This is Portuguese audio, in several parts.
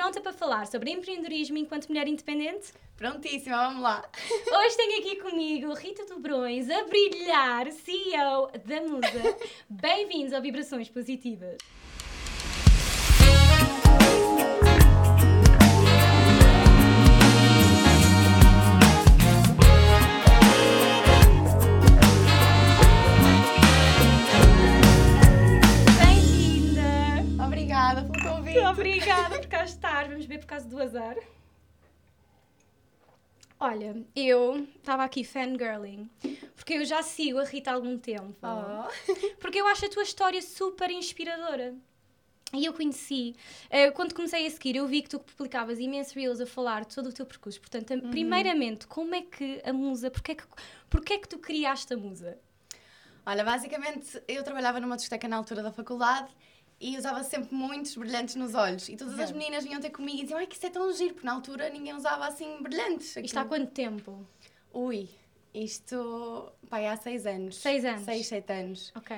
pronta para falar sobre empreendedorismo enquanto mulher independente? Prontíssima, vamos lá. Hoje tenho aqui comigo Rita Dobrões, a brilhar, CEO da Musa. Bem-vindos ao Vibrações Positivas. Obrigada por cá estar. Vamos ver por causa do azar. Olha, eu estava aqui fangirling, porque eu já sigo a Rita há algum tempo. Oh. Porque eu acho a tua história super inspiradora. E eu conheci, eh, quando comecei a seguir, eu vi que tu publicavas imensos reels a falar de todo o teu percurso. Portanto, Uhum. primeiramente, como é que a musa, porque é que, porque é que tu criaste a musa? Olha, basicamente eu trabalhava numa discoteca na altura da faculdade e usava sempre muitos brilhantes nos olhos. E todas as meninas vinham ter comigo e diziam: Ai, que isso é tão giro, porque na altura ninguém usava assim brilhantes. Isto há Aquilo- quanto tempo? Ui, isto. Pai, há seis anos. Seis anos. Seis, sete anos. Ok.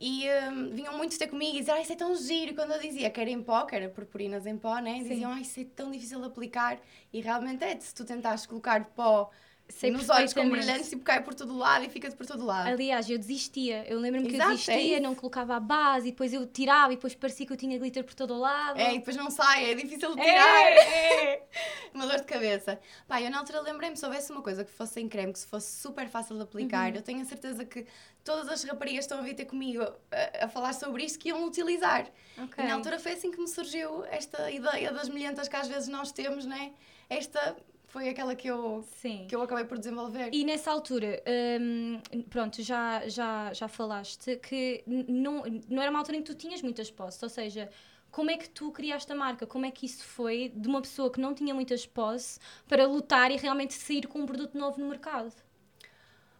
E hum, vinham muito ter comigo e dizer, ai, isso é tão giro. E quando eu dizia que era em pó, que era purpurinas em pó, né? Diziam, ai, isso é tão difícil de aplicar. E realmente é, se tu tentares colocar pó Sei nos olhos com brilhantes, tipo, cai por todo lado e fica por todo lado. Aliás, eu desistia. Eu lembro-me que eu Exato, é desistia, isso. não colocava a base e depois eu tirava e depois parecia que eu tinha glitter por todo o lado. É, e depois não sai, é difícil de É, tirar. é. Uma dor de cabeça. Pá, eu na altura lembrei-me, se houvesse uma coisa que fosse em creme, que se fosse super fácil de aplicar, Uhum. eu tenho a certeza que todas as raparigas estão a vir ter comigo a, a falar sobre isto que iam utilizar. Ok. E na altura foi assim que me surgiu esta ideia das milhentas que às vezes nós temos, né? Esta foi aquela que eu, Sim. que eu acabei por desenvolver. E nessa altura, hum, pronto, já, já, já falaste que não, não era uma altura em que tu tinhas muitas posses, ou seja, como é que tu criaste a marca? Como é que isso foi de uma pessoa que não tinha muitas posses para lutar e realmente sair com um produto novo no mercado?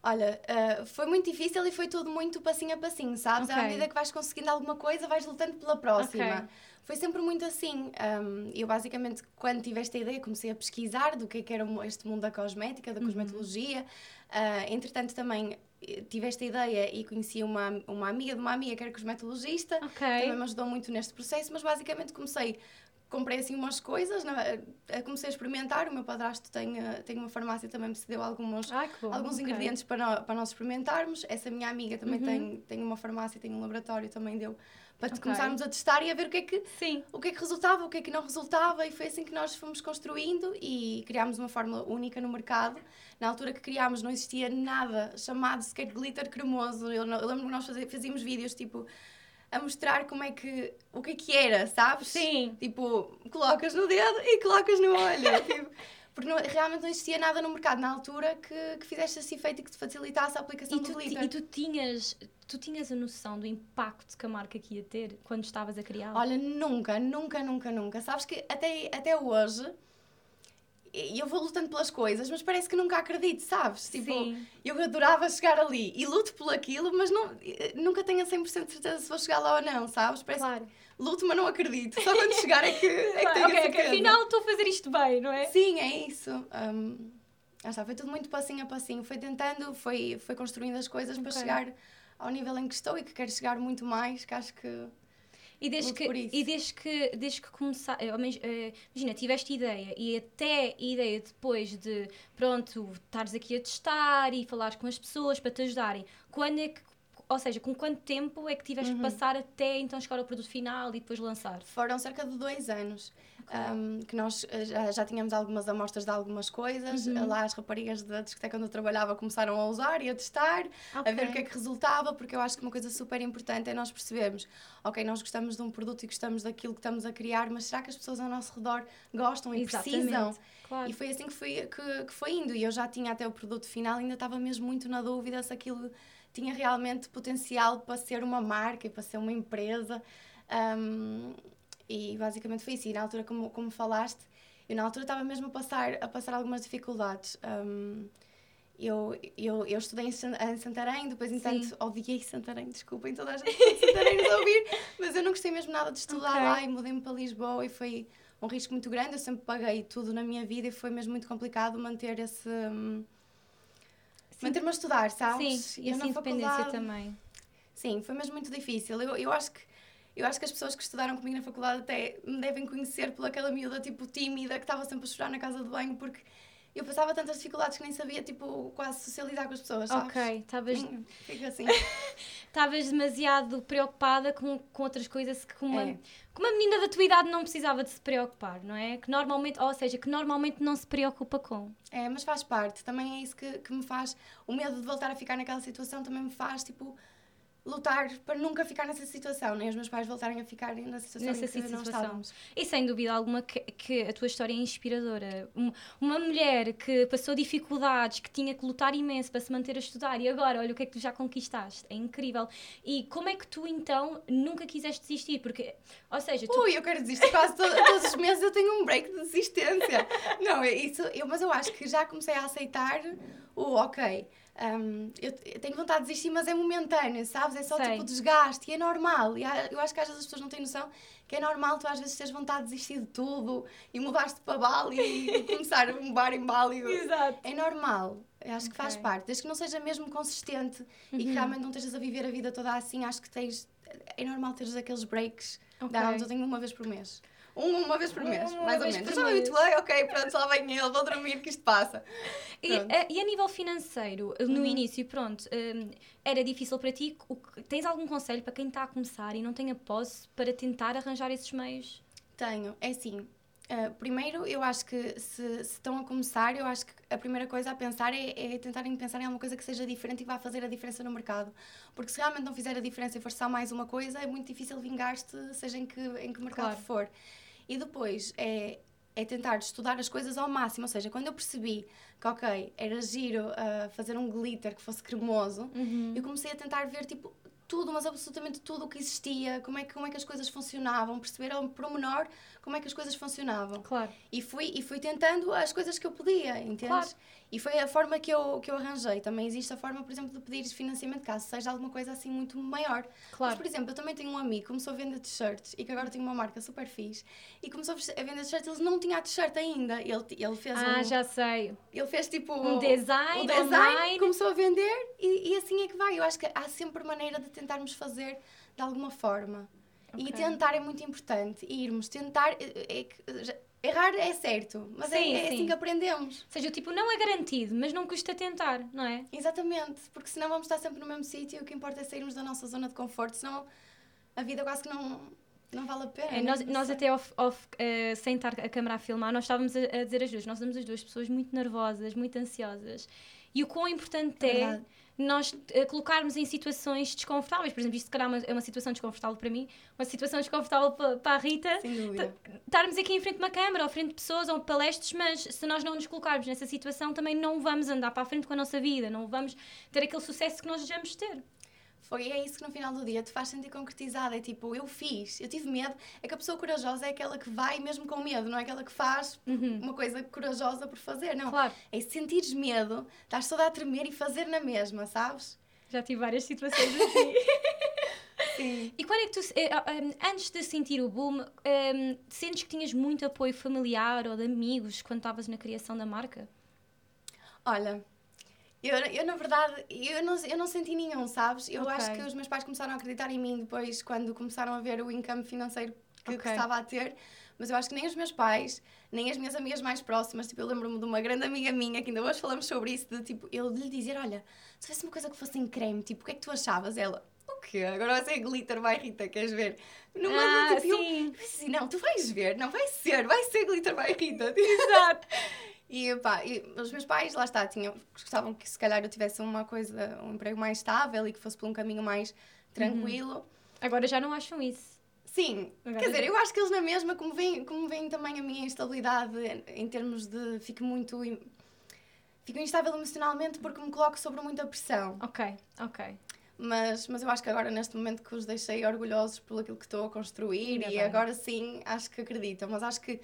Olha, ah, foi muito difícil e foi tudo muito passinho a passinho, sabes? À Ok. medida que vais conseguindo alguma coisa, vais lutando pela próxima. Ok. Foi sempre muito assim. Um, eu, basicamente, quando tive esta ideia, comecei a pesquisar do que é que era este mundo da cosmética, Uhum. da cosmetologia. Ah, entretanto, também eh, tive esta ideia e conheci uma, uma amiga de uma amiga que era cosmetologista. Ok. Também me ajudou muito neste processo, mas basicamente comecei, comprei assim umas coisas, comecei a experimentar. O meu padrasto tem, eh, tem uma farmácia, também me cedeu alguns, Ai, alguns ok. ingredientes para, para nós experimentarmos. Essa minha amiga também Uhum. tem, tem uma farmácia, tem um laboratório, também deu para Ok. começarmos a testar e a ver o que é que Sim. o que é que resultava, o que é que não resultava, e foi assim que nós fomos construindo e criámos uma fórmula única no mercado. Na altura que criámos, não existia nada chamado sequer glitter cremoso. Eu, não- eu lembro que nós fazíamos vídeos tipo a mostrar como é que o que é que era, sabes? Sim. Tipo, colocas no dedo e colocas no olho. tipo, porque não- realmente não existia nada no mercado na altura que, que fizesse esse efeito e que te facilitasse a aplicação E do glitter. e tu tinhas, tu tinhas a noção do impacto que a marca que ia ter quando estavas a criá-la? Olha, nunca, nunca, nunca, nunca. Sabes que até, até hoje eu vou lutando pelas coisas, mas parece que nunca acredito, sabes? Tipo, Sim. eu adorava chegar ali e luto por aquilo, mas não, nunca tenho a 100% de certeza se vou chegar lá ou não, sabes? Parece Claro. que luto, mas não acredito. Só quando chegar é que, é que Ah, tenho ok, a certeza. afinal estou a fazer isto bem, não é? Sim, é isso. Um, já está, foi tudo muito passinho a passinho. Foi tentando, foi, foi construindo as coisas para Ok. chegar ao nível em que estou e que quero chegar muito mais, que acho que E desde que, e desde que, desde que começar, eh, eh, imagina, tiveste ideia e até ideia depois de, pronto, estares aqui a testar e falares com as pessoas para te ajudarem, quando é que, ou seja, com quanto tempo é que tiveste Uhum. que passar até então chegar ao produto final e depois lançar? Foram cerca de dois anos um, que nós uh, já, já tínhamos algumas amostras de algumas coisas. Uhum. Lá as raparigas da discoteca onde eu trabalhava começaram a usar e a testar, a ver o que é que resultava, porque eu acho que uma coisa super importante é nós percebermos, ok, nós gostamos de um produto e gostamos daquilo que estamos a criar, mas será que as pessoas ao nosso redor gostam e precisam? Claro. E foi assim que foi, que, que foi indo. E eu já tinha até o produto final, ainda estava mesmo muito na dúvida se aquilo tinha realmente potencial para ser uma marca e para ser uma empresa. Um, e basicamente foi isso. E na altura, como, como falaste, eu na altura estava mesmo a passar, a passar algumas dificuldades. Um, eu, eu, eu estudei em, San- em Santarém, depois, entanto, Sim. odiei Santarém, desculpem toda a gente de Santarém nos ouvir, mas eu não gostei mesmo nada de estudar Ok. lá e mudei-me para Lisboa e foi um risco muito grande. Eu sempre paguei tudo na minha vida e foi mesmo muito complicado manter esse. hum, Manter-me a estudar, sabes? Sim, e Eu essa na independência faculdade- também. Sim, foi mesmo muito difícil. Eu, eu acho que eu acho que as pessoas que estudaram comigo na faculdade até me devem conhecer pela aquela miúda, tipo, tímida, que estava sempre a chorar na casa de banho, porque eu passava tantas dificuldades que nem sabia, tipo, quase socializar com as pessoas, sabes? Ok, estavas Hum, Fico assim. estavas demasiado preocupada com, com outras coisas que uma, É. que uma menina da tua idade não precisava de se preocupar, não é? Que normalmente, ou seja, que normalmente não se preocupa com. É, mas faz parte. Também é isso que, que me faz. O medo de voltar a ficar naquela situação também me faz, tipo, lutar para nunca ficar nessa situação, nem os meus pais voltarem a ficar na situação Nessa em que não situação. estávamos. E sem dúvida alguma que, que a tua história é inspiradora. Um- Uma mulher que passou dificuldades, que tinha que lutar imenso para se manter a estudar e agora, olha o que é que tu já conquistaste. É incrível. E como é que tu então nunca quiseste desistir? Porque, ou seja, tu. Ui, eu quero desistir quase to- todos os meses eu tenho um break de desistência. Não, é isso, eu, mas eu acho que já comecei a aceitar o ok. Hum, eu, tenho vontade de desistir, mas é momentâneo, sabes? É só Sei. tipo desgaste e é normal. E há- eu acho que às vezes as pessoas não têm noção que é normal tu às vezes teres vontade de desistir de tudo e mudaste para Bali e começar um bar em Bali. Exato. É normal. Eu acho que faz parte. Desde que não seja mesmo consistente e que realmente não estejas a viver a vida toda assim, acho que tens. É normal teres aqueles breaks. Ok. Downs, eu tenho uma vez por mês. Um, uma vez por mês, Uma mais ou vez menos. já mês. habituei, ok, pronto, lá vem ele, vou dormir que isto passa. E, a, e a nível financeiro, no Uhum. início, pronto, hum, era difícil para ti? O tens algum conselho para quem está a começar e não tem a posse para tentar arranjar esses meios? Tenho, é assim. ah, primeiro, eu acho que se, se estão a começar, eu acho que a primeira coisa a pensar é, é tentarem pensar em alguma coisa que seja diferente e que vá fazer a diferença no mercado. Porque se realmente não fizer a diferença e for só mais uma coisa, é muito difícil vingar-te, seja em que, em que mercado Claro. for. E depois é, é tentar estudar as coisas ao máximo. Ou seja, quando eu percebi que, ok, era giro ah, fazer um glitter que fosse cremoso, eu comecei a tentar ver, tipo, tudo, mas absolutamente tudo o que existia, como é que, como é que as coisas funcionavam, perceber ao pormenor como é que as coisas funcionavam. Claro. E fui, e fui tentando as coisas que eu podia, entendes? Claro. E foi a forma que eu, que eu arranjei. Também existe a forma, por exemplo, de pedir financiamento, caso seja alguma coisa assim muito maior. Mas, Claro. por exemplo, eu também tenho um amigo que começou a vender t-shirts e que agora tem uma marca super fixe e começou a vender t-shirts, ele não tinha t-shirt ainda. Ele, ele fez Ah, um, já sei. ele fez tipo Um design um design, online. começou a vender e, e assim é que vai. Eu acho que há sempre maneira de tentarmos fazer de alguma forma. E Ok. tentar é muito importante. E irmos tentar. é- é errar é certo, mas é, Sim, é assim sim. que aprendemos. Ou seja, tipo, não é garantido, mas não custa tentar, não é? Exatamente, porque senão vamos estar sempre no mesmo sítio. O que importa é sairmos da nossa zona de conforto, senão a vida quase que não, não vale a pena. É, nós, nós até off, off, eh, sem estar a câmara a filmar, nós estávamos a, a dizer as duas, nós somos as duas pessoas muito nervosas, muito ansiosas. E o quão importante é, Verdade. Nós eh, colocarmos em situações desconfortáveis. Por exemplo, isto se calhar é uma- é uma situação desconfortável para mim, uma situação desconfortável pa- para a Rita. Estarmos aqui em frente de uma câmara, ou frente de pessoas, ou palestras, mas se nós não nos colocarmos nessa situação, também não vamos andar para a frente com a nossa vida, não vamos ter aquele sucesso que nós desejamos ter. Foi, é isso que no final do dia te faz sentir concretizada. É tipo, eu fiz, eu tive medo. É que a pessoa corajosa é aquela que vai mesmo com medo, não é aquela que faz uma coisa corajosa por fazer, não. Uhum. Claro. É sentires medo, estás toda a tremer e fazer na mesma, sabes? Já tive várias situações assim. Sim. E quando é que tu, eh, ah, ah, antes de sentir o boom, eh, sentes que tinhas muito apoio familiar ou de amigos quando estavas na criação da marca? Olha, eu, eu na verdade, eu não, eu não senti nenhum, sabes? Eu Ok. acho que os meus pais começaram a acreditar em mim depois, quando começaram a ver o income financeiro que, que Ok. estava a ter. Mas eu acho que nem os meus pais, nem as minhas amigas mais próximas, tipo, eu lembro-me de uma grande amiga minha, que ainda hoje falamos sobre isso, de tipo, eu lhe dizer, olha, se fosse uma coisa que fosse em creme, tipo, o que é que tu achavas? Ela, o quê? Agora vai ser glitter, vai Rita, queres ver? Não, Ah, tipo, sim. eu disse assim, não, tu vais ver, não vai ser, vai ser glitter, vai Rita. Exato. E, pá, e os meus pais, lá está, tinham, gostavam que se calhar eu tivesse uma coisa, um emprego mais estável e que fosse por um caminho mais tranquilo. Agora já não acham isso. Sim, Agora quer dizer, já. eu acho que eles na mesma, como veem, como veem também a minha instabilidade em termos de. fico muito. fico instável emocionalmente porque me coloco sobre muita pressão. Ok, ok. Mas, mas eu acho que agora, neste momento, que os deixei orgulhosos por aquilo que estou a construir Ainda e bem. agora sim acho que acreditam. Mas acho que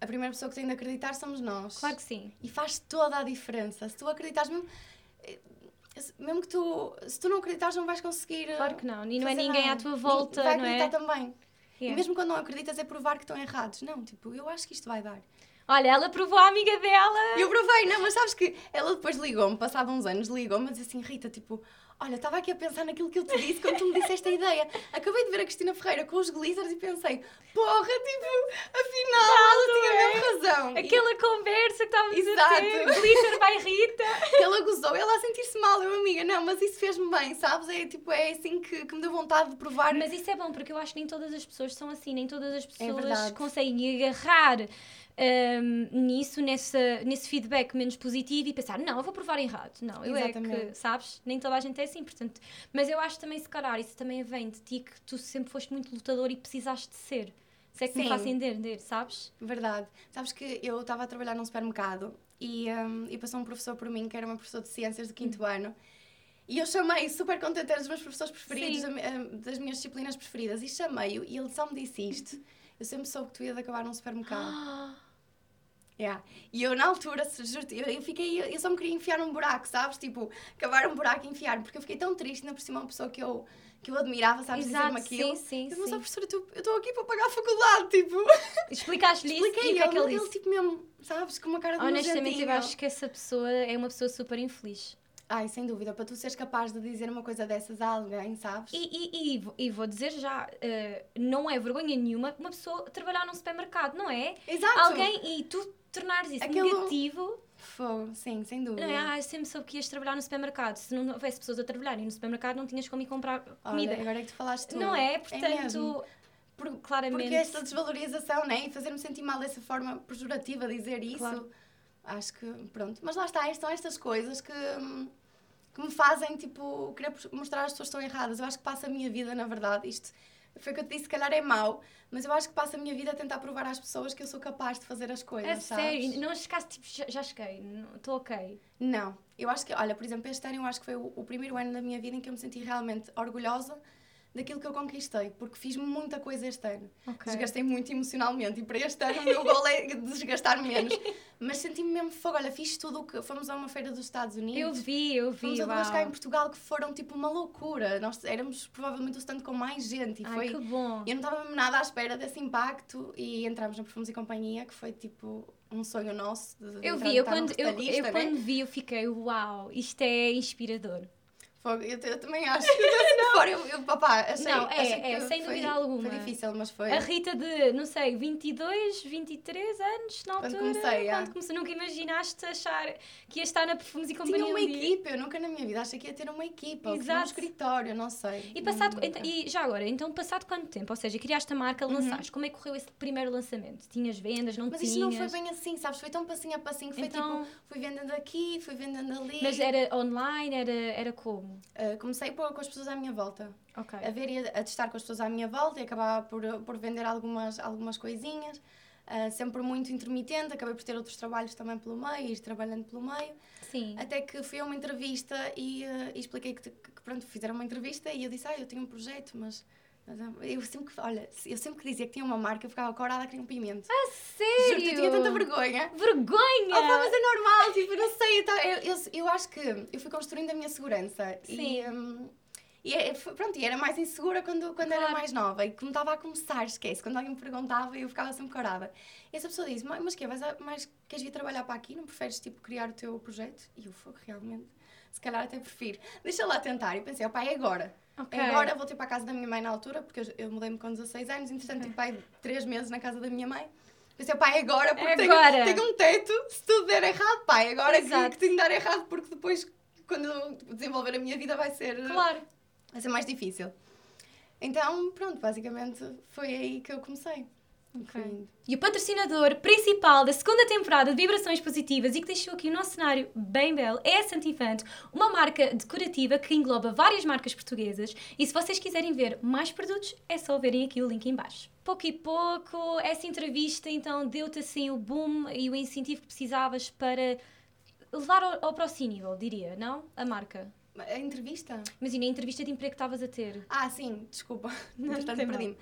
a primeira pessoa que tem de acreditar somos nós. Claro que sim. E faz toda a diferença. Se tu acreditas mesmo. eh, Mesmo que tu. Se tu não acreditas, não vais conseguir. eh, Claro que não. E não é ninguém à nada. tua Ninguém volta, vai não é? acreditar também. E Yeah. mesmo quando não acreditas, é provar que estão errados. Não, tipo, eu acho que isto vai dar. Olha, ela provou a amiga dela. E eu provei, não, mas sabes que ela depois ligou-me, passado uns anos, ligou-me dizer assim: Rita, tipo, Olha, estava aqui a pensar naquilo que eu te disse quando tu me disseste a ideia. Acabei de ver a Cristina Ferreira com os glitters e pensei, porra, tipo, afinal ela tinha é? mesmo razão. E Aquela conversa que estávamos a ter, glitter by Rita. ela gozou, ela a sentir-se mal, eu amiga, não, mas isso fez-me bem, sabes? É tipo, é assim que, que me deu vontade de provar. Mas isso é bom, porque eu acho que nem todas as pessoas são assim, nem todas as pessoas É conseguem agarrar hum, nisso, nessa, nesse feedback menos positivo e pensar, não, eu vou provar errado. Não, eu é que, Exatamente. sabes? Nem toda a gente é assim, portanto. Mas eu acho também, se calhar, isso também vem de ti que tu sempre foste muito lutador e precisaste de ser. Se é que me Sim. faz entender, sabes? Verdade. Sabes que eu estava a trabalhar num supermercado e, um, e passou um professor por mim, que era uma professora de ciências do quinto ano, e eu chamei, super contente, era dos meus professores preferidos, Sim. um, das minhas disciplinas preferidas, e chamei-o e ele só me disse isto. Eu sempre soube que tu ias acabar num supermercado. Yeah. E eu, na altura, eu, eu fiquei, eu só me queria enfiar num buraco, sabes? Tipo, cavar um buraco e enfiar, porque eu fiquei tão triste, ainda por cima, uma pessoa que eu, que eu admirava, sabes? Exato, Dizer-me aquilo. sim, sim, Eu, mas, sim. professora, tu- eu estou aqui para pagar a faculdade, tipo. Explicaste-lhe isso e o Expliquei, que é que ele, ele tipo mesmo, sabes, com uma cara de Honestamente, eu acho que essa pessoa é uma pessoa super infeliz. Ai, sem dúvida, para tu seres capaz de dizer uma coisa dessas a alguém, sabes? E, e, e vou- e vou dizer já, eh, não é vergonha nenhuma uma pessoa trabalhar num supermercado, não é? Exato! Alguém e tu tornares isso Aquilo- negativo. Fogo, sim, sem dúvida. Não é? Ah, eu sempre soube que ias trabalhar no supermercado. Se não houvesse pessoas a trabalharem no supermercado, não tinhas como ir comprar comida. Olha, agora é que tu falaste tudo. não é? mesmo. Portanto, Por- claramente. Porque esta desvalorização, né? E fazer-me sentir mal dessa forma pejorativa, dizer isso. Claro. Acho que, pronto. Mas lá está, são estas coisas que, hum, que me fazem, tipo, querer mostrar às pessoas que estão erradas. Eu acho que passo a minha vida, na verdade, isto foi o que eu te disse, se calhar é mau, mas eu acho que passo a minha vida a tentar provar às pessoas que eu sou capaz de fazer as coisas, É sabes? sério, não chegaste tipo, já, já cheguei, estou ok. Não, eu acho que, olha, por exemplo, este ano eu acho que foi o, o primeiro ano da minha vida em que eu me senti realmente orgulhosa daquilo que eu conquistei, porque fiz muita coisa este ano. Ok. Desgastei muito emocionalmente e para este ano o meu gol é desgastar menos. Mas senti-me mesmo fogo, olha, fiz tudo o que. Fomos a uma feira dos Estados Unidos. Eu vi, eu Fomos vi. a duas cá em. Portugal que foram tipo uma loucura. Nós éramos provavelmente o stand com mais gente e Ai, foi. que bom. Eu não estava mesmo nada à espera desse impacto e entramos na Perfumes e Companhia, que foi tipo um sonho nosso. Eu vi, eu quando, eu, eu né? quando vi, eu fiquei, uau, isto é inspirador. Fogo, eu, eu também acho. De fora, eu, eu, papá, achei, Não, é, achei é, que sem foi, dúvida alguma. Foi difícil, mas foi. A Rita de, não sei, 22, 23 anos na Quando altura. comecei, é. quando comecei, nunca imaginaste achar que ia estar na Perfumes e Companhia Tinha uma um equipa, eu nunca na minha vida achei que ia ter uma equipa, que tinha um Exato. escritório, não sei. E, passado, então- e já agora, então passado quanto tempo? Ou seja, criaste a marca, lançaste. Como é que correu esse primeiro lançamento? Tinhas vendas, não Uhum. Mas tinhas? isso não foi bem assim, sabes? Foi tão passinho a passinho, foi Então- tipo, fui vendendo aqui, fui vendendo ali. Mas era online, era, era como? Ah, comecei por, com as pessoas à minha volta. A ver e a, a testar com as pessoas à minha volta e acabava por, por vender algumas, algumas coisinhas. Ah, sempre muito intermitente, acabei por ter outros trabalhos também pelo meio, ir trabalhando pelo meio. Sim. Até que fui a uma entrevista e, eh, e expliquei que, que, que, pronto, fizeram uma entrevista e eu disse, ah, eu tenho um projeto, mas... mas, ah, eu sempre que, olha, eu sempre que dizia que tinha uma marca, eu ficava corada a querer um pimento. A Juro-te, sério? eu tinha tanta vergonha. Vergonha! Opa, mas é normal, tipo, não sei, eu, eu, eu acho que eu fui construindo a minha segurança. Sim. E, hum, e é- pronto, e era mais insegura quando, quando era Claro. mais nova. E como estava a começar, esquece, quando alguém me perguntava, eu ficava sempre corada. E essa pessoa disse, "Ma- mas que Vais a- mais, queres vir trabalhar para aqui? Não preferes, tipo, criar o teu projeto? E eu, fogo, realmente, se calhar até prefiro. Deixa lá tentar. E pensei, opá, é agora. É agora, voltei para a casa da minha mãe na altura, porque eu, eu mudei-me com 16 anos, entretanto, tive pai três meses na casa da minha mãe. Pensei, é agora, porque É tenho, agora. tenho um teto, se tudo der errado, é agora que, que tenho de dar errado, porque depois, quando desenvolver a minha vida, vai ser, Claro. Vai ser mais difícil. Então, pronto, basicamente foi aí que eu comecei. Indo. E o patrocinador principal da segunda temporada de Vibrações Positivas e que deixou aqui o nosso cenário bem belo é a Santifante, uma marca decorativa que engloba várias marcas portuguesas. E se vocês quiserem ver mais produtos, é só verem aqui o link em baixo. Pouco e pouco, essa entrevista então deu-te assim o boom e o incentivo que precisavas para levar ao, ao próximo nível, diria, não? A marca. A entrevista? Imagina a entrevista de emprego que estavas a ter. Ah, sim, desculpa. Não mal. perdi-me.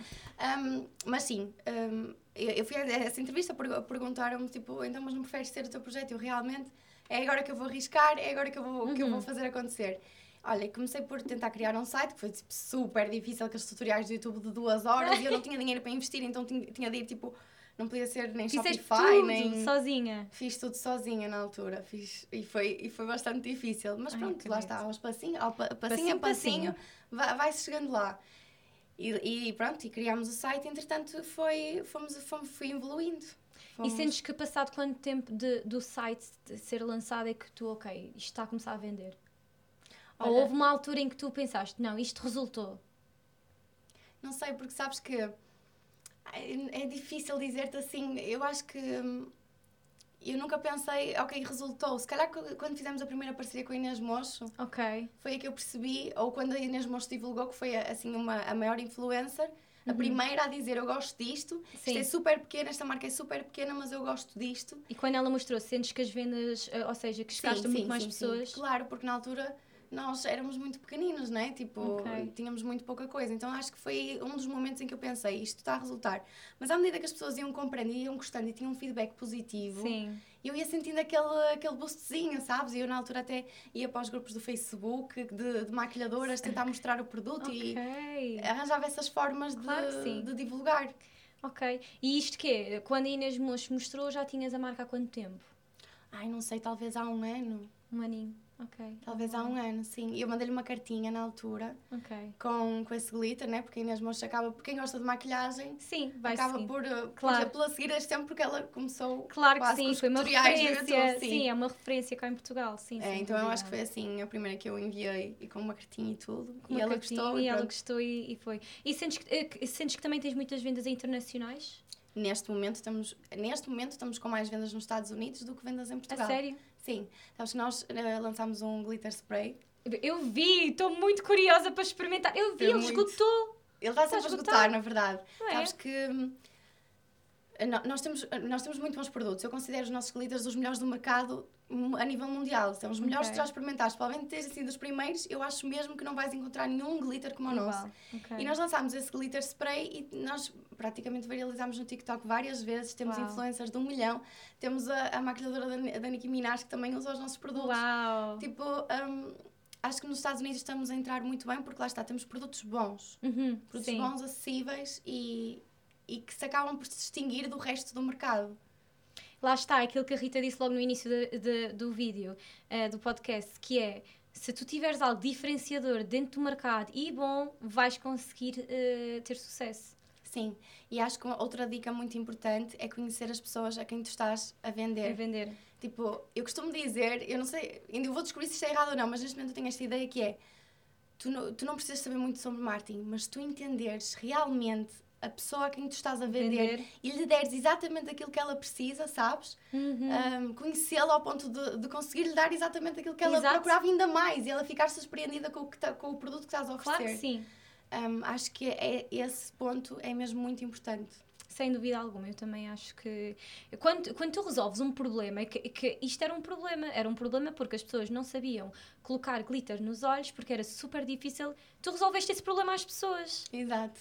Um, mas sim, um, eu, fui a essa entrevista, per- perguntaram-me, tipo, então, mas não preferes ter o teu projeto? Eu realmente, é agora que eu vou arriscar, é agora que eu vou, que eu Uhum. vou fazer acontecer. Olha, comecei por tentar criar um site, que foi tipo, super difícil, aqueles tutoriais do YouTube de duas horas, e eu não tinha dinheiro para investir, então tinha, tinha de ir, tipo, não podia ser nem Fizeste Shopify, tudo nem. sozinha. Fiz tudo sozinha na altura. Fiz, e, foi, e foi bastante difícil. Mas Ai, pronto, lá está, aos passinho, ao pa- passinho, Passinho, a passinho, passinho. vai- vai-se chegando lá. E, e pronto, e criámos o site, entretanto foi, fomos, fomos, fui evoluindo. E Fomos- sentes que passado quanto tempo de- do site ser lançado é que tu, ok, isto está a começar a vender? Ou Olha- houve uma altura em que tu pensaste, não, isto resultou? Não sei, porque sabes que é é difícil dizer-te assim. Eu acho que hum, eu nunca pensei, ok, resultou. Se calhar qu- quando fizemos a primeira parceria com a Inês Mocho, Ok. foi aí que eu percebi, ou quando a Inês Mocho divulgou, que foi assim uma, a maior influencer, a primeira a dizer eu gosto disto, isto Sim. é super pequena, esta marca é super pequena, mas eu gosto disto. E quando ela mostrou, sentes que as vendas, eh, ou seja, que chegaste a muito mais pessoas? Claro, porque na altura nós éramos muito pequeninos, né? Tipo, Ok. tínhamos muito pouca coisa. Então acho que foi um dos momentos em que eu pensei, isto está a resultar. Mas à medida que as pessoas iam compreendendo e iam gostando e tinham um feedback positivo, Sim. eu ia sentindo aquele, aquele boostzinho, sabes? E eu na altura até ia para os grupos do Facebook de, de maquilhadoras tentar mostrar o produto Ok. e arranjava essas formas de, Claro que sim. de divulgar. Ok. E isto quê? Quando a Inês mostrou, já tinhas a marca há quanto tempo? Ai, não sei, talvez há um ano. Um aninho. Ok. Talvez há um ano, sim. E eu mandei-lhe uma cartinha na altura. Ok. com, com esse glitter, né? Porque a Inês Mocha acaba, por quem gosta de maquilhagem, Sim, vai acaba seguir. por, Claro. por pela seguir este tempo porque ela começou Claro que sim, os foi uma referência. YouTube, sim. é uma referência cá em Portugal. Sim, É, então eu acho que foi assim a primeira que eu enviei e com uma cartinha e tudo. E ela gostou e ela pronto. gostou e, e foi. E sentes que, eh, que- sentes que também tens muitas vendas internacionais? Neste momento estamos neste momento estamos com mais vendas nos Estados Unidos do que vendas em A Portugal. sério? Sim. Sabes que nós uh, lançámos um glitter spray. Eu vi, estou muito curiosa para experimentar. Eu vi, É ele muito. esgotou. Ele está sempre a esgotar, na verdade. É? Sabes que hum, nós temos, nós temos muito bons produtos. Eu considero os nossos glitters os melhores do mercado a nível mundial. São os melhores Ok. que já experimentaste. De terem sido os primeiros, eu acho mesmo que não vais encontrar nenhum glitter como o nosso. Igual. ok. E nós lançámos esse glitter spray e nós praticamente viralizámos no TikTok várias vezes. Temos Uau. influencers de um milhão. Temos a, a maquilhadora da, da Nicki Minaj que também usa os nossos produtos. Uau! Tipo, hum, acho que nos Estados Unidos estamos a entrar muito bem porque lá está, temos produtos bons Uhum, produtos sim. bons, acessíveis e, e que se acabam por se distinguir do resto do mercado. Lá está, aquilo que a Rita disse logo no início de- de- do vídeo, eh, do podcast, que é se tu tiveres algo diferenciador dentro do mercado e bom, vais conseguir eh, ter sucesso. Sim, e acho que uma outra dica muito importante é conhecer as pessoas a quem tu estás a vender. A vender. Tipo, eu costumo dizer, eu não sei, ainda vou descobrir se isto é errado ou não, mas neste momento eu tenho esta ideia que é, tu não, tu não precisas saber muito sobre marketing, mas tu entenderes realmente a pessoa a quem tu estás a vender, Vender. e lhe deres exatamente aquilo que ela precisa, sabes? Uhum. um, conhecê-la ao ponto de, de conseguir lhe dar exatamente aquilo que ela Exato. procurava ainda mais e ela ficar surpreendida com o, que tá- com o produto que estás a oferecer. Claro que sim, Um, acho que é, esse ponto é mesmo muito importante. sem dúvida alguma. Eu também acho que. Quando, quando tu resolves um problema, é que, que isto era um problema, era um problema porque as pessoas não sabiam colocar glitter nos olhos porque era super difícil. Tu resolveste esse problema às pessoas. Exato.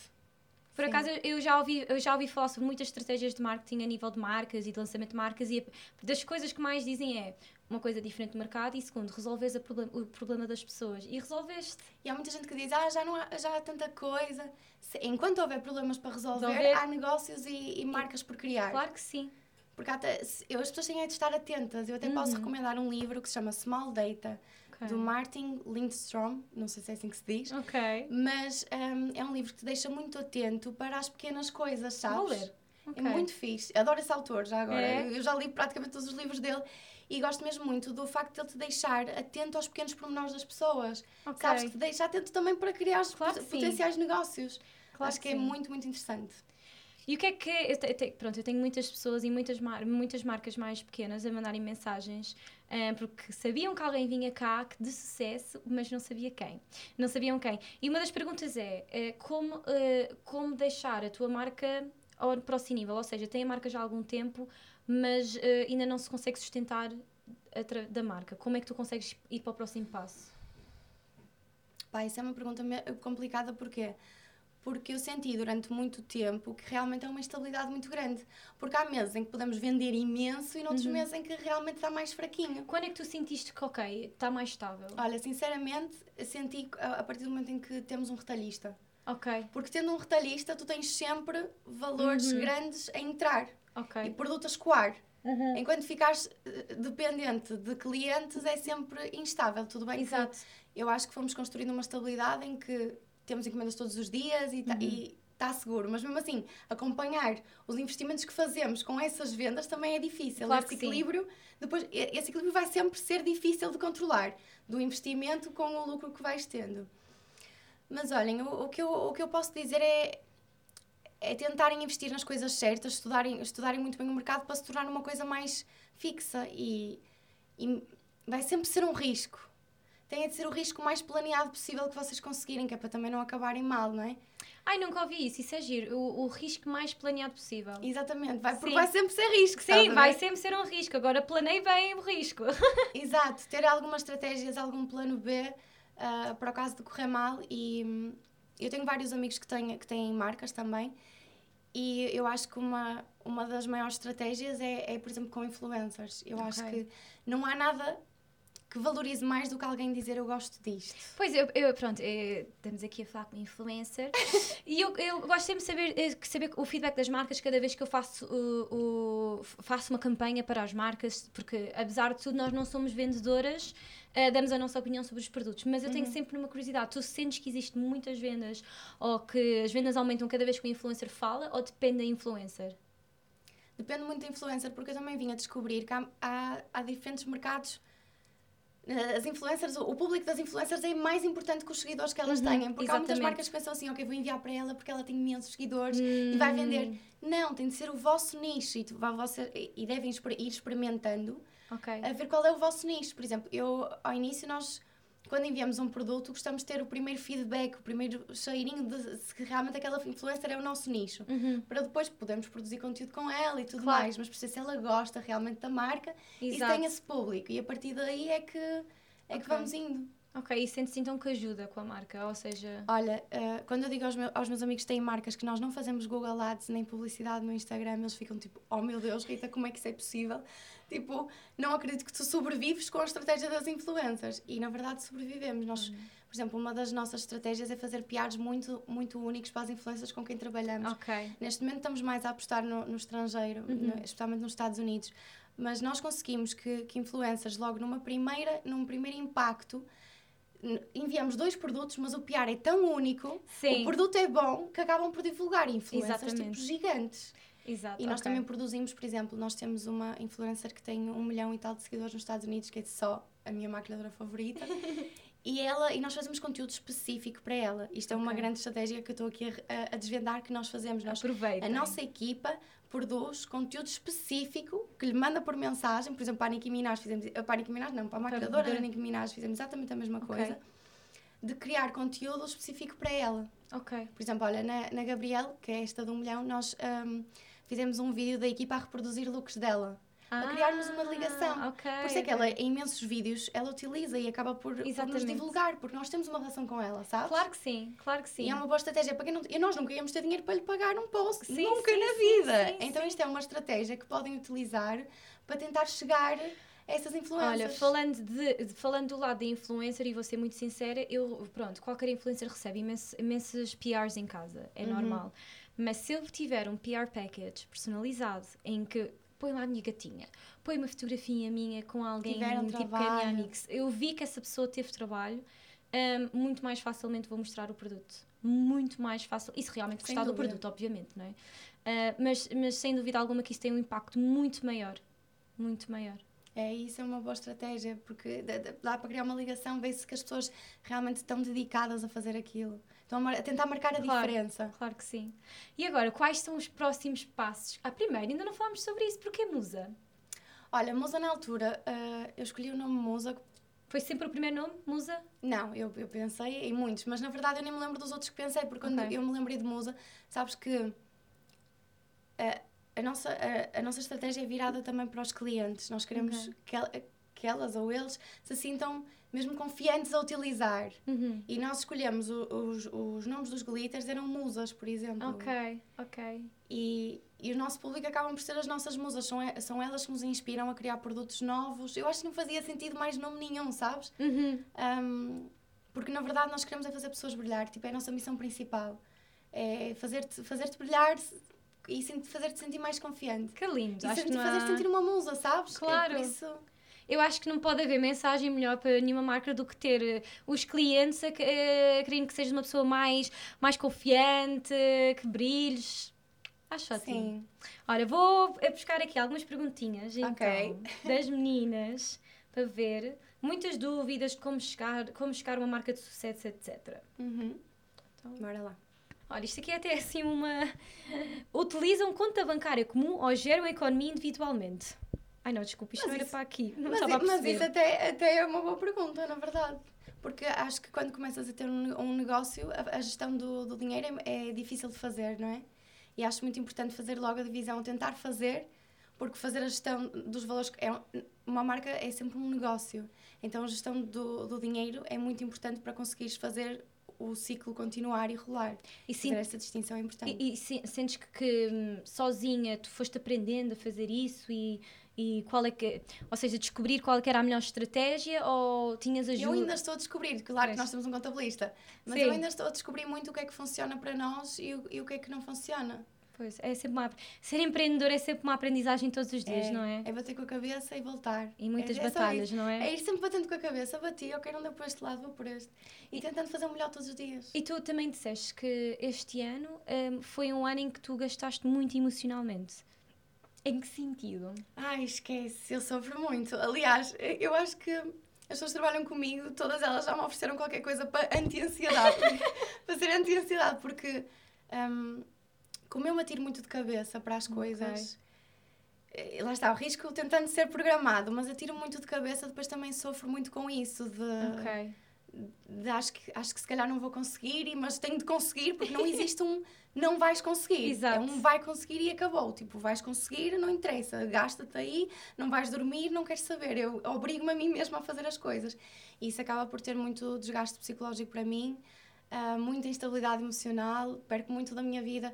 Por Sim. acaso eu já, ouvi, eu já ouvi falar sobre muitas estratégias de marketing a nível de marcas e de lançamento de marcas e das coisas que mais dizem é uma coisa diferente do mercado e segundo, resolves problem- o problema das pessoas e resolveste. E há muita gente que diz, ah, já, não há, já há tanta coisa. Se- enquanto houver problemas para resolver, Resolver. há negócios e, e marcas por criar. Claro que sim. Porque até, eu, as pessoas têm de estar atentas. Eu até Uhum. posso recomendar um livro que se chama Small Data, Ok. do Martin Lindstrom, não sei se é assim que se diz. Ok. Mas hum, é um livro que te deixa muito atento para as pequenas coisas, sabes? Vou ler. É Ok. muito fixe. Adoro esse autor já agora. É? Eu, já li praticamente todos os livros dele e gosto mesmo muito do facto de ele te deixar atento aos pequenos pormenores das pessoas. Ok. Sabes? Que te deixa atento também para criar os Claro pot- que sim. potenciais negócios. Claro Acho que, que é muito, muito interessante. E o que é que. Eu te- eu te- pronto, eu tenho muitas pessoas e muitas, mar- muitas marcas mais pequenas a mandarem mensagens ah, porque sabiam que alguém vinha cá de sucesso, mas não sabia quem. Não sabiam quem. E uma das perguntas é eh, como, eh, como deixar a tua marca ao próximo nível? Ou seja, tem a marca já há algum tempo, mas eh, ainda não se consegue sustentar da marca. Como é que tu consegues ir para o próximo passo? Pá, isso é uma pergunta complicada porquê? Porque eu senti durante muito tempo que realmente é uma instabilidade muito grande. Porque há meses em que podemos vender imenso e noutros Uhum. meses em que realmente está mais fraquinho. Quando é que tu sentiste que, ok, está mais estável? Olha, sinceramente, senti a partir do momento em que temos um retalhista. Ok. Porque tendo um retalhista, tu tens sempre valores Uhum. grandes a entrar. Ok. e produto a escoar. Uhum. Enquanto ficares eh, dependente de clientes é sempre instável. Tudo bem Exato. eu acho que fomos construindo uma estabilidade em que temos encomendas todos os dias e Uhum. está seguro. Mas mesmo assim, acompanhar os investimentos que fazemos com essas vendas também é difícil. Claro esse sim. equilíbrio, depois, esse equilíbrio vai sempre ser difícil de controlar, do investimento com o lucro que vais tendo. Mas olhem, o, o que, eu, o que eu posso dizer é, é tentarem investir nas coisas certas, estudarem, estudarem muito bem o mercado para se tornar uma coisa mais fixa e, e vai sempre ser um risco. Tem de ser o risco mais planeado possível que vocês conseguirem, que é para também não acabarem mal, não é? Ai, nunca ouvi isso. Isso é giro. O, o risco mais planeado possível. Exatamente, vai, porque Sim. vai sempre ser risco, Sim, vai sempre ser um risco. Agora planei bem o risco. Exato, ter algumas estratégias, algum plano B ah, para o caso de correr mal. E hum, eu tenho vários amigos que têm, que têm marcas também. E eu acho que uma, uma das maiores estratégias é, é, por exemplo, com influencers. Eu acho Ok. que não há nada que valorize mais do que alguém dizer eu gosto disto. Pois, eu, eu pronto, eh, estamos aqui a falar com influencer e eu, eu gosto sempre de saber, eh, saber o feedback das marcas cada vez que eu faço, o, o- faço uma campanha para as marcas, porque apesar de tudo nós não somos vendedoras, eh, damos a nossa opinião sobre os produtos, mas eu tenho sempre uma curiosidade, tu sentes que existe muitas vendas ou que as vendas aumentam cada vez que o influencer fala ou depende da influencer? Depende muito da influencer, porque eu também vim a descobrir que há, há, há diferentes mercados. Eh, As influencers, o público das influencers é mais importante que os seguidores que elas Uhum, têm. Porque há muitas exatamente. marcas que pensam assim, ok, vou enviar para ela porque ela tem imensos seguidores e vai vender. Não, tem de ser o vosso nicho e, você- e devem ir experimentando Ok. a ver qual é o vosso nicho. Por exemplo, eu, ao início, nós, quando enviamos um produto, gostamos de ter o primeiro feedback, o primeiro cheirinho de se realmente aquela influencer é o nosso nicho. Para depois podermos produzir conteúdo com ela e tudo Claro. mais. Mas perceber se ela gosta realmente da marca e se Exato. tem esse público. E a partir daí é que, é que Ok. vamos indo. Ok, e sentes então que ajuda com a marca, ou seja... Olha, eh, quando eu digo aos, meu- aos meus amigos que têm marcas que nós não fazemos Google Ads nem publicidade no Instagram, eles ficam tipo, oh meu Deus, Rita, como é que isso é possível? Tipo, não acredito que tu sobrevives com a estratégia das influencers. E na verdade sobrevivemos. Nós, por exemplo, uma das nossas estratégias é fazer PRs muito, muito únicos para as influencers com quem trabalhamos. Ok. Neste momento estamos mais a apostar no, no estrangeiro, no- especialmente nos Estados Unidos. Mas nós conseguimos que, que influencers, logo numa primeira, num primeiro impacto, enviamos dois produtos, mas o PR é tão único, Sim. o produto é bom, que acabam por divulgar influencers tipo gigantes. Exato. E nós ok. também produzimos, por exemplo, nós temos uma influencer que tem um milhão e tal de seguidores nos Estados Unidos, que é só a minha maquilhadora favorita. e, ela, e nós fazemos conteúdo específico para ela. Isto é uma grande estratégia que eu estou aqui a, a- desvendar que nós fazemos. Nós, a nossa equipa produz conteúdo específico que lhe manda por mensagem. Por exemplo, para a Nicki Minaj fizemos... Para a Nicki Minaj não, para a maquilhadora da Nicki Minaj fizemos exatamente a mesma coisa. De criar conteúdo específico para ela. Ok. Por exemplo, olha, na, na Gabriel, que é esta de um milhão, nós hum, fizemos um vídeo da equipa a reproduzir looks dela. Para criarmos uma ligação. Ah, Ok. Por isso é que ela, em imensos vídeos, ela utiliza e acaba por, por nos divulgar, porque nós temos uma relação com ela, sabes? Claro que sim, claro que sim. E é uma boa estratégia para quem não. E nós nunca íamos ter dinheiro para lhe pagar um post. Sim, nunca sim, na vida. sim, então isto é uma estratégia que podem utilizar para tentar chegar essas influências. Olha, falando, de, de- falando do lado da influencer, e vou ser muito sincera, eu, pronto, qualquer influencer recebe imenso, imensos PRs em casa, é Uhum. normal. Mas se eu tiver um PR package personalizado em que põe lá a minha gatinha, põe uma fotografia minha com alguém Tiveram tipo que é trabalho. minha amiga, eu vi que essa pessoa teve trabalho, hum, muito mais facilmente vou mostrar o produto. Muito mais fácil. Se realmente Sem gostar do produto, obviamente, não é? Ah, mas, mas sem dúvida alguma que isso tem um impacto muito maior. Muito maior. É, isso é uma boa estratégia, porque dá para criar uma ligação, vê-se que as pessoas realmente estão dedicadas a fazer aquilo. Estão a, a tentar marcar a Claro. diferença. Claro que sim. E agora, quais são os próximos passos? Ah, primeiro, ainda não falámos sobre isso. Porquê Musa? Olha, Musa na altura, ah, eu escolhi o nome Musa. Foi sempre o primeiro nome? Musa? Não, eu, eu pensei em muitos, mas na verdade eu nem me lembro dos outros que pensei, porque quando Ok. eu me lembrei de Musa, sabes que ah, a, nossa, a, a nossa estratégia é virada também para os clientes. Nós queremos Ok. que, que elas ou eles se sintam mesmo confiantes a utilizar. Uhum. E nós escolhemos o- os, os nomes dos glitters, eram musas, por exemplo. Ok, ok. E, e o nosso público acabam por ser as nossas musas, são, são elas que nos inspiram a criar produtos novos. Eu acho que não fazia sentido mais nome nenhum, sabes? Uhum. Um, porque na verdade nós queremos é fazer pessoas brilhar, tipo, é a nossa missão principal. É fazer-te fazer brilhar e fazer-te sentir mais confiante. Que lindo. E acho que fazer-te sentir uma musa, sabes? Claro. É por isso... Eu acho que não pode haver mensagem melhor para nenhuma marca do que ter eh, os clientes a, a querendo que sejas uma pessoa mais, mais confiante, que brilhes. Acho ótimo. Sim. Olha, vou buscar aqui algumas perguntinhas então, okay. das meninas para ver. Muitas dúvidas de como chegar, como chegar a uma marca de sucesso, etc. Uhum. Então, bora lá. Olha, isto aqui é até assim uma. Utilizam conta bancária comum ou geram economia individualmente? Ai não, desculpa, isto mas não era isso, para aqui. Não mas, estava a perceber. Mas isso até, até é uma boa pergunta, na verdade. Porque acho que quando começas a ter um, um negócio, a, a gestão do, do dinheiro é, é, difícil de fazer, não é? E acho muito importante fazer logo a divisão, tentar fazer, porque fazer a gestão dos valores. É, uma marca é sempre um negócio. Então a gestão do, do dinheiro é muito importante para conseguires fazer o ciclo continuar e rolar. E sim, essa distinção é importante. E, e sentes que, que, hum, sozinha tu foste aprendendo a fazer isso e e qual é que ou seja descobrir qual é que era a melhor estratégia ou tinhas ajuda eu ainda estou a descobrir claro que nós temos um contabilista mas Sim. eu ainda estou a descobrir muito o que é que funciona para nós e o, e o que é que não funciona Pois, é sempre uma, ser empreendedor é sempre uma aprendizagem todos os dias, é, não é? É bater com a cabeça e voltar. E muitas é, é batalhas, não é? É ir sempre batendo com a cabeça, bati, ok, não deu por este lado, vou por este. E, e tentando fazer o melhor todos os dias. E tu também disseste que este ano um, foi um ano em que tu gastaste muito emocionalmente. Em que sentido? Ai, esquece, eu sofro muito. Aliás, eu acho que as pessoas que trabalham comigo, todas elas já me ofereceram qualquer coisa para anti-ansiedade. para ser anti-ansiedade, porque um, como eu me atiro muito de cabeça para as coisas, okay. Eh, lá está, o risco tentando ser programado, mas atiro muito de cabeça, depois também sofro muito com isso. De, ok de, acho, que, acho que se calhar não vou conseguir, mas tenho de conseguir, porque não existe um não vais conseguir. Exato. É um vai conseguir e acabou. Tipo, vais conseguir, não interessa, gasta-te aí, não vais dormir, não queres saber. Eu obrigo-me a mim mesma a fazer as coisas. E isso acaba por ter muito desgaste psicológico para mim, uh, muita instabilidade emocional, perco muito da minha vida.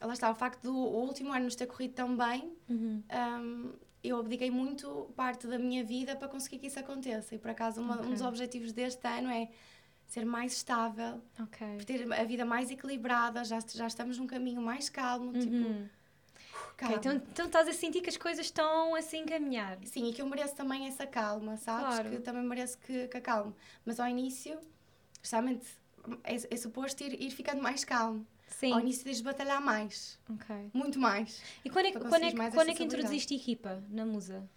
Lá está, o facto do último ano nos ter corrido tão bem, uhum. um, eu abdiquei muito parte da minha vida para conseguir que isso aconteça. E por acaso, uma, okay. um dos objetivos deste ano é ser mais estável, okay. ter a vida mais equilibrada, já, já estamos num caminho mais calmo, uhum. tipo. Okay, então, então estás a sentir que as coisas estão assim a caminhar. Sim, e que eu mereço também essa calma, sabes? Claro. Que também mereço que, que acalme. Mas ao início, justamente, é, é suposto ir, ir ficando mais calmo. Sim. Ao início tens de batalhar mais. Ok. Muito mais. E quando é, quando é, quando é que introduziste equipa na Musa?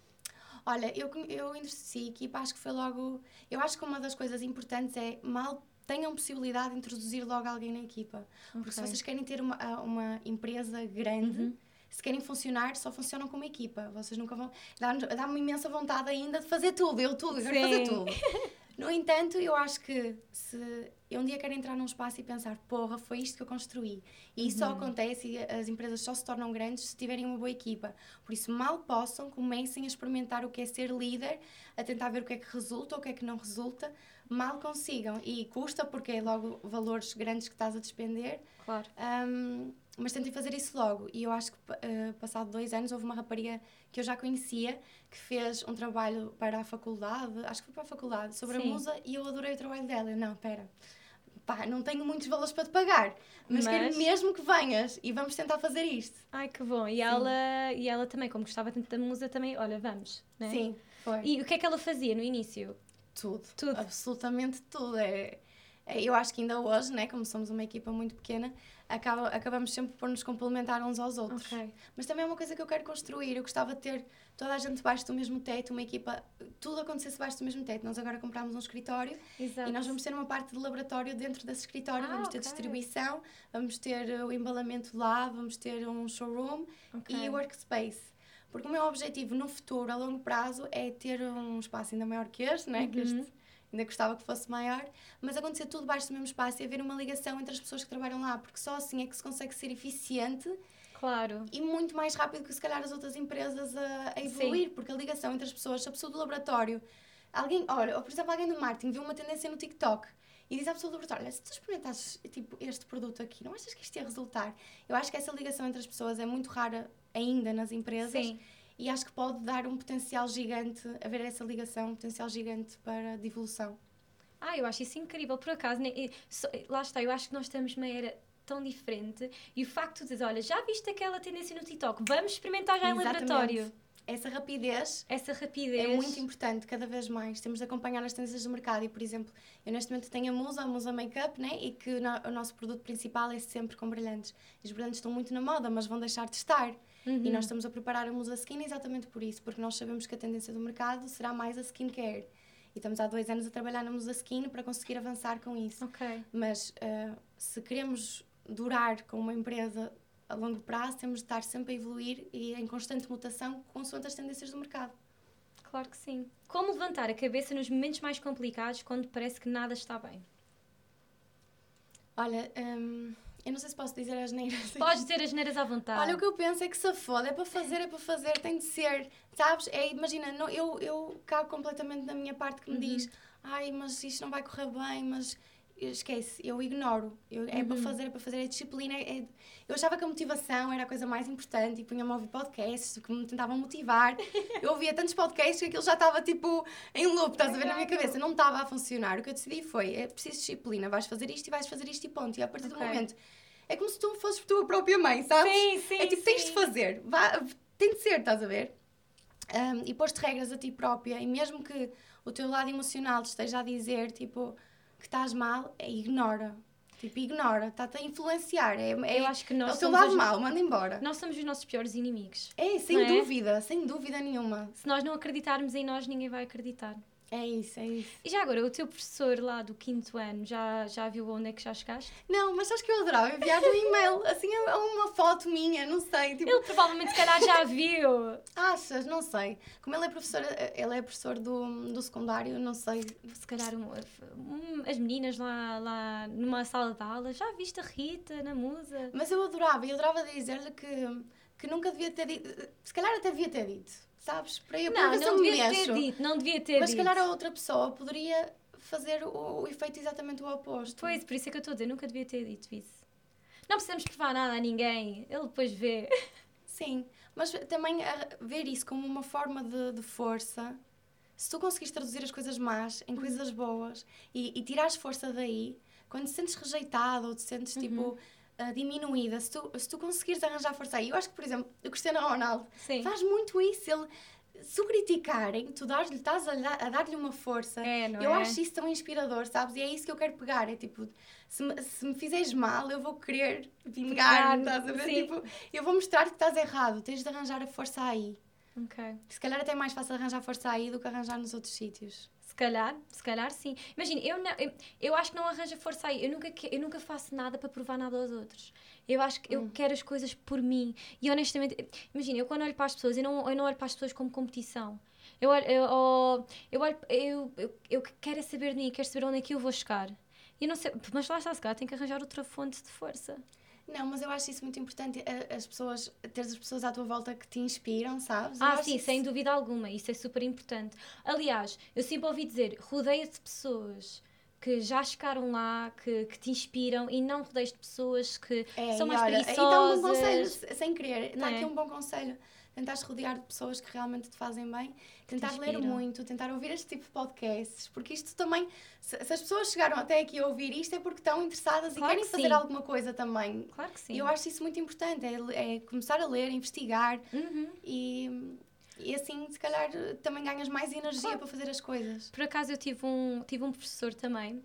Olha, eu, eu introduzi equipa, acho que foi logo. Eu acho que uma das coisas importantes é mal tenham possibilidade de introduzir logo alguém na equipa. Okay. Porque se vocês querem ter uma, uma empresa grande. Uhum se querem funcionar, só funcionam como equipa. Vocês nunca vão. Dá-me dá imensa vontade ainda de fazer tudo, eu tudo, eu quero fazer tudo. No entanto, eu acho que se eu um dia quero entrar num espaço e pensar, porra, foi isto que eu construí. E isso uhum. só acontece e as empresas só se tornam grandes se tiverem uma boa equipa. Por isso, mal possam, comecem a experimentar o que é ser líder, a tentar ver o que é que resulta ou o que é que não resulta, mal consigam. E custa, porque é logo valores grandes que estás a despender. Claro. Um, mas tentei fazer isso logo. E eu acho que, uh, passado dois anos, houve uma rapariga que eu já conhecia que fez um trabalho para a faculdade, acho que foi para a faculdade, sobre Sim. a musa e eu adorei o trabalho dela. Eu, não, pera, pá, não tenho muitos valores para te pagar, mas, mas, quero mesmo que venhas e vamos tentar fazer isto. Ai, que bom. E ela, e ela também, como gostava tanto da musa, também, olha, vamos. Né? Sim, foi. E o que é que ela fazia no início? Tudo. Tudo. Absolutamente tudo. É, é, eu acho que ainda hoje, né, como somos uma equipa muito pequena, acaba, acabamos sempre por nos complementar uns aos outros. Okay. Mas também é uma coisa que eu quero construir. Eu gostava de ter toda a gente debaixo do mesmo teto, uma equipa, tudo acontecesse debaixo do mesmo teto. Nós agora compramos um escritório Exato. e nós vamos ter uma parte de laboratório dentro desse escritório, ah, vamos ter okay. distribuição, vamos ter uh, o embalamento lá, vamos ter um showroom okay. e workspace. Porque o meu objetivo no futuro, a longo prazo, é ter um espaço ainda maior que este, né? Uhum. que este ainda gostava que fosse maior, mas acontecer tudo baixo do mesmo espaço e haver uma ligação entre as pessoas que trabalham lá, porque só assim é que se consegue ser eficiente Claro. E muito mais rápido que se calhar as outras empresas a, a evoluir, Sim. porque a ligação entre as pessoas, se a pessoa do laboratório, alguém, olha, ou por exemplo, alguém do marketing viu uma tendência no TikTok e diz à pessoa do laboratório: olha, se tu experimentasses tipo, este produto aqui, não achas que isto ia resultar? Eu acho que essa ligação entre as pessoas é muito rara ainda nas empresas. Sim e acho que pode dar um potencial gigante, haver essa ligação, um potencial gigante para devolução. Ah, eu acho isso incrível, por acaso, lá está, eu acho que nós estamos numa era tão diferente e o facto de dizer, olha, já viste aquela tendência no TikTok, vamos experimentar já Exatamente. em laboratório. Essa rapidez Essa rapidez. é muito importante, cada vez mais. Temos de acompanhar as tendências do mercado. E, por exemplo, eu neste momento tenho a Musa, a Musa Makeup, né? e que no- o nosso produto principal é sempre com brilhantes. E os brilhantes estão muito na moda, mas vão deixar de estar. Uhum. E nós estamos a preparar a Musa Skin exatamente por isso, porque nós sabemos que a tendência do mercado será mais a skincare. E estamos há dois anos a trabalhar na Musa Skin para conseguir avançar com isso. Ok. Mas eh, se queremos durar com uma empresa a longo prazo, temos de estar sempre a evoluir e em constante mutação consoante as tendências do mercado. Claro que sim. Como levantar a cabeça nos momentos mais complicados quando parece que nada está bem? Olha, hum, eu não sei se posso dizer as neiras. Podes ter as neiras à vontade. Olha, o que eu penso é que se foda, é para fazer, é para fazer, tem de ser, sabes? É, imagina, não, eu, eu cago completamente na minha parte que me diz ai, mas isto não vai correr bem, mas esquece, eu ignoro. Eu, é para fazer, é para fazer, é disciplina. É, eu achava que a motivação era a coisa mais importante e punha-me a ouvir podcasts que me tentavam motivar. Eu ouvia tantos podcasts que aquilo já estava tipo em loop, estás a ver na minha cabeça, não estava a funcionar. O que eu decidi foi: é preciso disciplina, vais fazer isto e vais fazer isto e ponto. E a partir do Ok. momento. É como se tu fosses tua própria mãe, sabes? Sim, sim, É tipo, tens de sim. fazer, vá, tem de ser, estás a ver? Um, e pôs-te regras a ti própria, e mesmo que o teu lado emocional te esteja a dizer, tipo, que estás mal, é, ignora. Tipo, ignora, está-te a influenciar. É, é, Eu acho que é nós o teu lado as- mau, manda embora. Nós somos os nossos piores inimigos. É, sem é? dúvida, sem dúvida nenhuma. Se nós não acreditarmos em nós, ninguém vai acreditar. É isso, é isso. E já agora, o teu professor lá do quinto ano já, já viu onde é que já chegaste? Não, mas acho que eu adorava enviar um e-mail, assim, é uma foto minha, não sei, tipo, Ele provavelmente, se calhar, já viu. achas, não sei. Como ele é professor, ele é professor do, do secundário, não sei, Se calhar um- um- as meninas lá, lá numa sala de aula, já viste a Rita na musa? Mas eu adorava, eu adorava dizer-lhe que, que nunca devia ter dito, se calhar até devia ter dito, sabes? Para eu, para Não, se não me devia mexo. ter dito, não devia ter Mas se dito. calhar a outra pessoa poderia fazer o, o efeito exatamente o oposto. Pois, por isso é que eu estou a dizer, nunca devia ter dito isso. Não precisamos provar nada a ninguém, ele depois vê. Sim, mas também ver isso como uma forma de, de força. Se tu conseguires traduzir as coisas más em coisas boas e, e tirares força daí, quando te sentes rejeitado ou te sentes tipo ah, diminuída, se tu, se tu conseguires arranjar força aí, eu acho que, por exemplo, o Cristiano Ronaldo Sim. faz muito isso. Ele, se o criticarem, tu dás-lhe, estás a, a dar-lhe uma força. É, eu é? acho isso tão inspirador, sabes? E é isso que eu quero pegar. É tipo, se me, se me fizeres mal, eu vou querer vingar-me, Vingar, estás a ver? sim. Tipo, eu vou mostrar que estás errado, tens de arranjar a força aí. Se calhar até é mais fácil arranjar força aí do que arranjar nos outros sítios. Se calhar, se calhar sim. Imagina, eu, não- eu, eu acho que não arranja força aí. Eu nunca, eu nunca faço nada para provar nada aos outros. Eu acho que eu quero as coisas por mim. E honestamente, imagina, eu quando olho para as pessoas, eu não, eu não olho para as pessoas como competição. Eu olho, eu, oh, eu, olho eu, eu, eu quero é saber de mim, quero saber onde é que eu vou chegar. E não sei, mas lá está, se calhar tenho que arranjar outra fonte de força. Não, mas eu acho isso muito importante, a- as pessoas, teres as pessoas à tua volta que te inspiram, sabes? Eu Ah, sim, isso- sem dúvida alguma, isso é super importante. Aliás, eu sempre ouvi dizer: rodeia-te de pessoas que já chegaram lá, que, que te inspiram e não rodeias de pessoas que É, são mais olha, preguiçosas. está um bom conselho, se- sem querer, está Não aqui é? um bom conselho. Tentares rodear de pessoas que realmente te fazem bem, tentar ler inspiram. muito, tentar ouvir este tipo de podcasts, porque isto também, se, se as pessoas chegaram até aqui a ouvir isto é porque estão interessadas Claro e querem que fazer sim. alguma coisa também. Claro que sim. E eu acho isso muito importante, é, é começar a ler, investigar Uhum. e, e assim, se calhar, também ganhas mais energia para fazer as coisas. Por acaso eu tive um, tive um professor também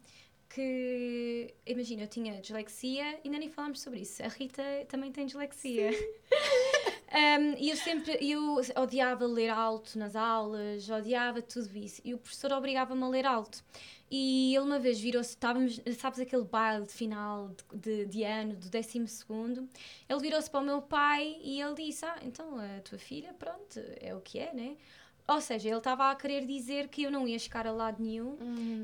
que, imagina, eu tinha dislexia, ainda nem falámos sobre isso. A Rita também tem dislexia. Um, e eu sempre, eu odiava ler alto nas aulas, odiava tudo isso. E o professor obrigava-me a ler alto. E ele uma vez virou-se, estávamos, sabes aquele baile de final de, de, de ano, do décimo segundo, ele virou-se para o meu pai e ele disse, ah, então a tua filha, pronto, é o que é, né? Ou seja, ele estava a querer dizer que eu não ia chegar a lado nenhum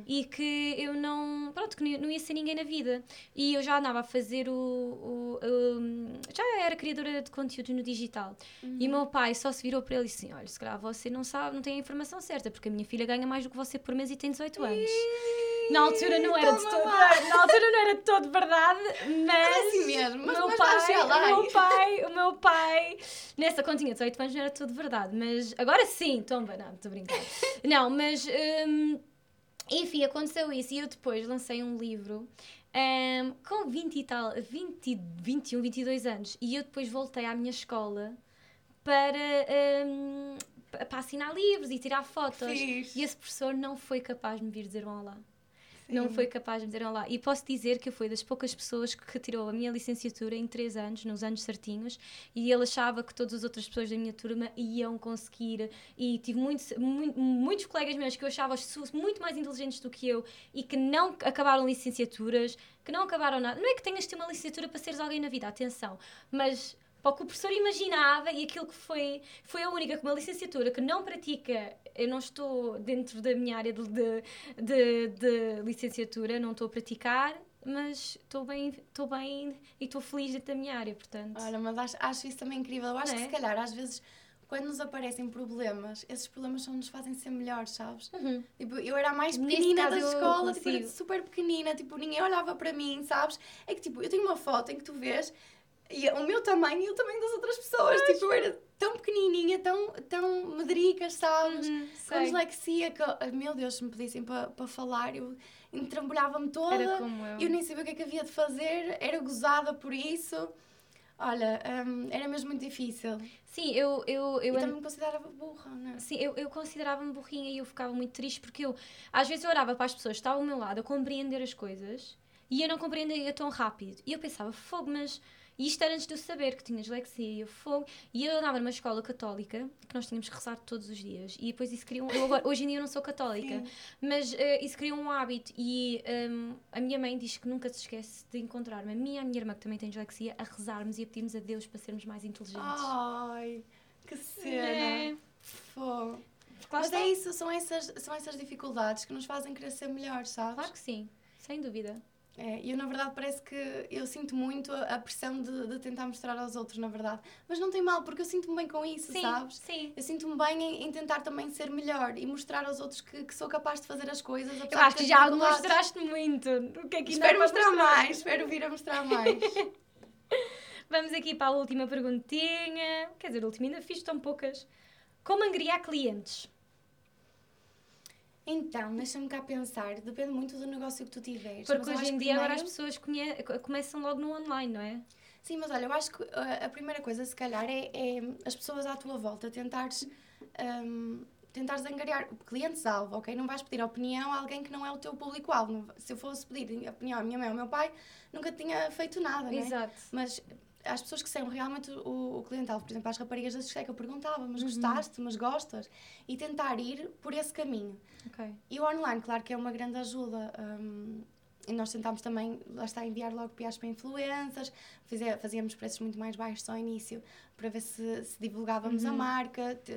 e que eu não. Pronto, que não ia ser ninguém na vida. E eu já andava a fazer o. o- o- já era criadora de conteúdo no digital. E o meu pai só se virou para ele e disse assim: Olha, se calhar você não sabe, não tem a informação certa, porque a minha filha ganha mais do que você por mês e tem 18 anos. Na altura não era de todo, na altura não era de todo verdade, mas, É assim mesmo, mas- o meu mas pai, o meu pai, o meu pai, nessa continha 18 anos não era tudo verdade, mas agora sim, tomba, não, estou a brincar. Não, mas hum, enfim, aconteceu isso e eu depois lancei um livro Um, com 20 e tal, 20, 21, 22 anos. E eu depois voltei à minha escola para, um, para assinar livros e tirar fotos. Fixe. E esse professor não foi capaz de me vir dizer um olá. Não foi capaz de me dizer olá. E posso dizer que eu fui das poucas pessoas que retirou a minha licenciatura em 3 anos, nos anos certinhos, e ele achava que todas as outras pessoas da minha turma iam conseguir. E tive muitos, mu- muitos colegas meus que eu achava muito mais inteligentes do que eu e que não acabaram licenciaturas, que não acabaram nada. Não é que tenhas de ter uma licenciatura para seres alguém na vida, atenção, mas para o que o professor imaginava e aquilo que foi, foi a única com uma licenciatura que não pratica, eu não estou dentro da minha área de, de, de, de licenciatura, não estou a praticar, mas estou bem, estou bem e estou feliz dentro da minha área, portanto. Olha, mas acho, acho isso também incrível. Eu acho Não que é? se calhar, às vezes, quando nos aparecem problemas, esses problemas só nos fazem ser melhores, sabes? Uhum. Tipo, eu era a mais pequenina da escola, tipo, super pequenina, tipo, ninguém olhava para mim, sabes? É que, tipo, eu tenho uma foto em que tu vês e o meu tamanho e o tamanho das outras pessoas. Tipo, eu era tão pequenininha, tão, tão medricas, sabes? Uhum, Com dislexia, que, meu Deus, se me pedissem para para falar, eu entrambolhava-me toda. Era como eu. Eu nem sabia o que é que havia de fazer, era gozada por isso. Olha, hum, era mesmo muito difícil. Sim, eu, eu, eu e também me considerava burra, não é? Sim, eu, eu considerava-me burrinha e eu ficava muito triste porque eu, às vezes, eu olhava para as pessoas que estavam ao meu lado a compreender as coisas e eu não compreendia tão rápido. E eu pensava, fogo, mas. E isto era antes de eu saber que tinha dislexia e fogo. E eu andava numa escola católica que nós tínhamos que rezar todos os dias. E depois isso criou. Eu agora, hoje em dia eu não sou católica, Sim. mas eh, isso criou um hábito. E hum, a minha mãe diz que nunca se esquece de encontrar-me, a minha e a minha irmã que também tem dislexia, a rezarmos e a pedirmos a Deus para sermos mais inteligentes. Ai, que cena. É. Fogo. Lá Mas é isso, são essas, são essas dificuldades que nos fazem querer ser melhores, sabes? Claro que sim, sem dúvida. É, e eu, na verdade, parece que eu sinto muito a, pressão de, de tentar mostrar aos outros, na verdade. Mas não tem mal, porque eu sinto-me bem com isso, Sim, sabes? sim. Eu sinto-me bem em, em tentar também ser melhor e mostrar aos outros que, que sou capaz de fazer as coisas. Eu acho que já mostraste muito. O que é que Espero para mostrar mais, espero vir a mostrar mais. Vamos aqui para a última perguntinha. Quer dizer, a última ainda fiz tão poucas. Como angriar clientes? Então, deixa-me cá pensar, depende muito do negócio que tu tiveres. Porque hoje em dia agora as primeiro- pessoas conhe- começam logo no online, não é? Sim, mas olha, eu acho que uh, a primeira coisa, se calhar, é, é as pessoas à tua volta tentares, um, tentares angariar clientes-alvo, ok? Não vais pedir opinião a alguém que não é o teu público-alvo. Se eu fosse pedir opinião à minha mãe ou ao meu pai, nunca tinha feito nada, não é? Exato. Mas às pessoas que são realmente o, o cliente-alvo, por exemplo, às raparigas da discoteca, eu perguntava, mas Uhum. gostaste, mas gostas? E tentar ir por esse caminho. Ok. E o online, claro que é uma grande ajuda. hum, e nós tentámos também, lá está, enviar logo piadas para influencers, fazer, fazíamos preços muito mais baixos ao início, para ver se, se divulgávamos a Uhum. marca te-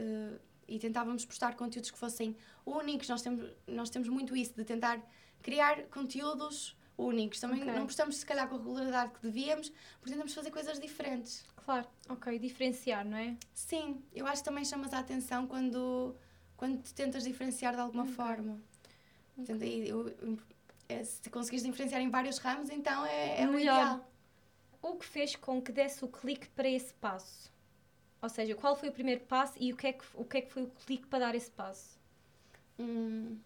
e tentávamos postar conteúdos que fossem únicos. Nós temos, nós temos muito isso, de tentar criar conteúdos únicos. Também Ok. não postamos, se calhar, com a regularidade que devíamos, porque tentamos fazer coisas diferentes. Claro. Ok, diferenciar, não é? Sim, eu acho que também chamas a atenção quando, quando te tentas diferenciar de alguma Ok. forma. Portanto, aí eu- é, se conseguires diferenciar em vários ramos, então é, é o Melhor. ideal. O que fez com que desse o clique para esse passo? Ou seja, qual foi o primeiro passo e o que é que, o que, é que foi o clique para dar esse passo? Hum.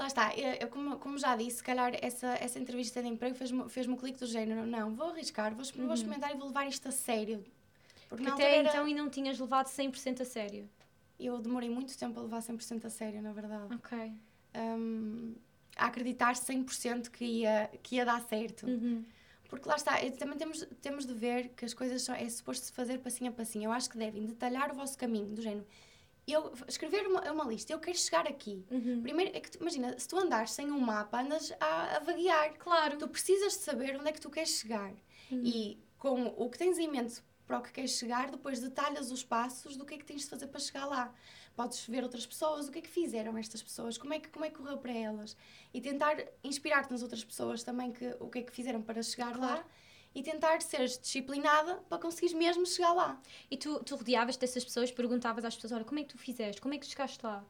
Lá está, eu, eu como, como já disse, se calhar essa, essa entrevista de emprego fez-me fez o clique do género. Não, vou arriscar, vou, exper- vou Uhum. experimentar e vou levar isto a sério. Porque Porque até era- então ainda não tinhas levado 100% a sério. eu demorei muito tempo a levar 100% a sério, na verdade. Ok. Hum, a acreditar 100% que ia, que ia dar certo. Uhum. Porque lá está, também temos, temos de ver que as coisas são, é suposto se fazer passinho a passinho. Eu acho que devem detalhar o vosso caminho, do género. Eu, escrever uma, uma lista, eu quero chegar aqui. Uhum. Primeiro, é que imagina, se tu andares sem um mapa, andas a, a vaguear. Claro. Tu precisas de saber onde é que tu queres chegar. Uhum. E com o que tens em mente para o que queres chegar, depois detalhas os passos do que é que tens de fazer para chegar lá. Podes ver outras pessoas, o que é que fizeram estas pessoas, como é que, como é que correu para elas. E tentar inspirar-te nas outras pessoas também, que, o que é que fizeram para chegar Claro. lá. E tentar seres disciplinada para conseguires mesmo chegar lá. E tu, tu rodeavas dessas pessoas, perguntavas às pessoas: olha, como é que tu fizeste? Como é que chegaste lá?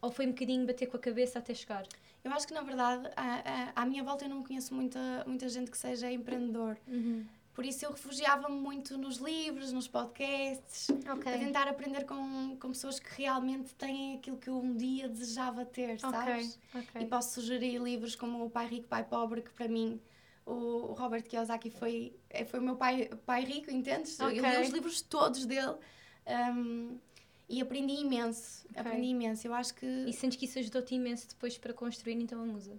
Ou foi um bocadinho bater com a cabeça até chegar? Eu acho que, na verdade, à, à, à minha volta eu não conheço muita, muita gente que seja empreendedor. Uhum. Por isso eu refugiava-me muito nos livros, nos podcasts, Ok. a tentar aprender com, com pessoas que realmente têm aquilo que eu um dia desejava ter, sabes? Ok, ok. E posso sugerir livros como O Pai Rico, Pai Pobre, que para mim o Robert Kiyosaki foi, é- foi o meu pai, pai rico, entendes? Eu Ok. li os livros todos dele um, e aprendi imenso. Ok. Aprendi imenso. Eu acho que, E sentes que isso ajudou-te imenso depois para construir então a musa?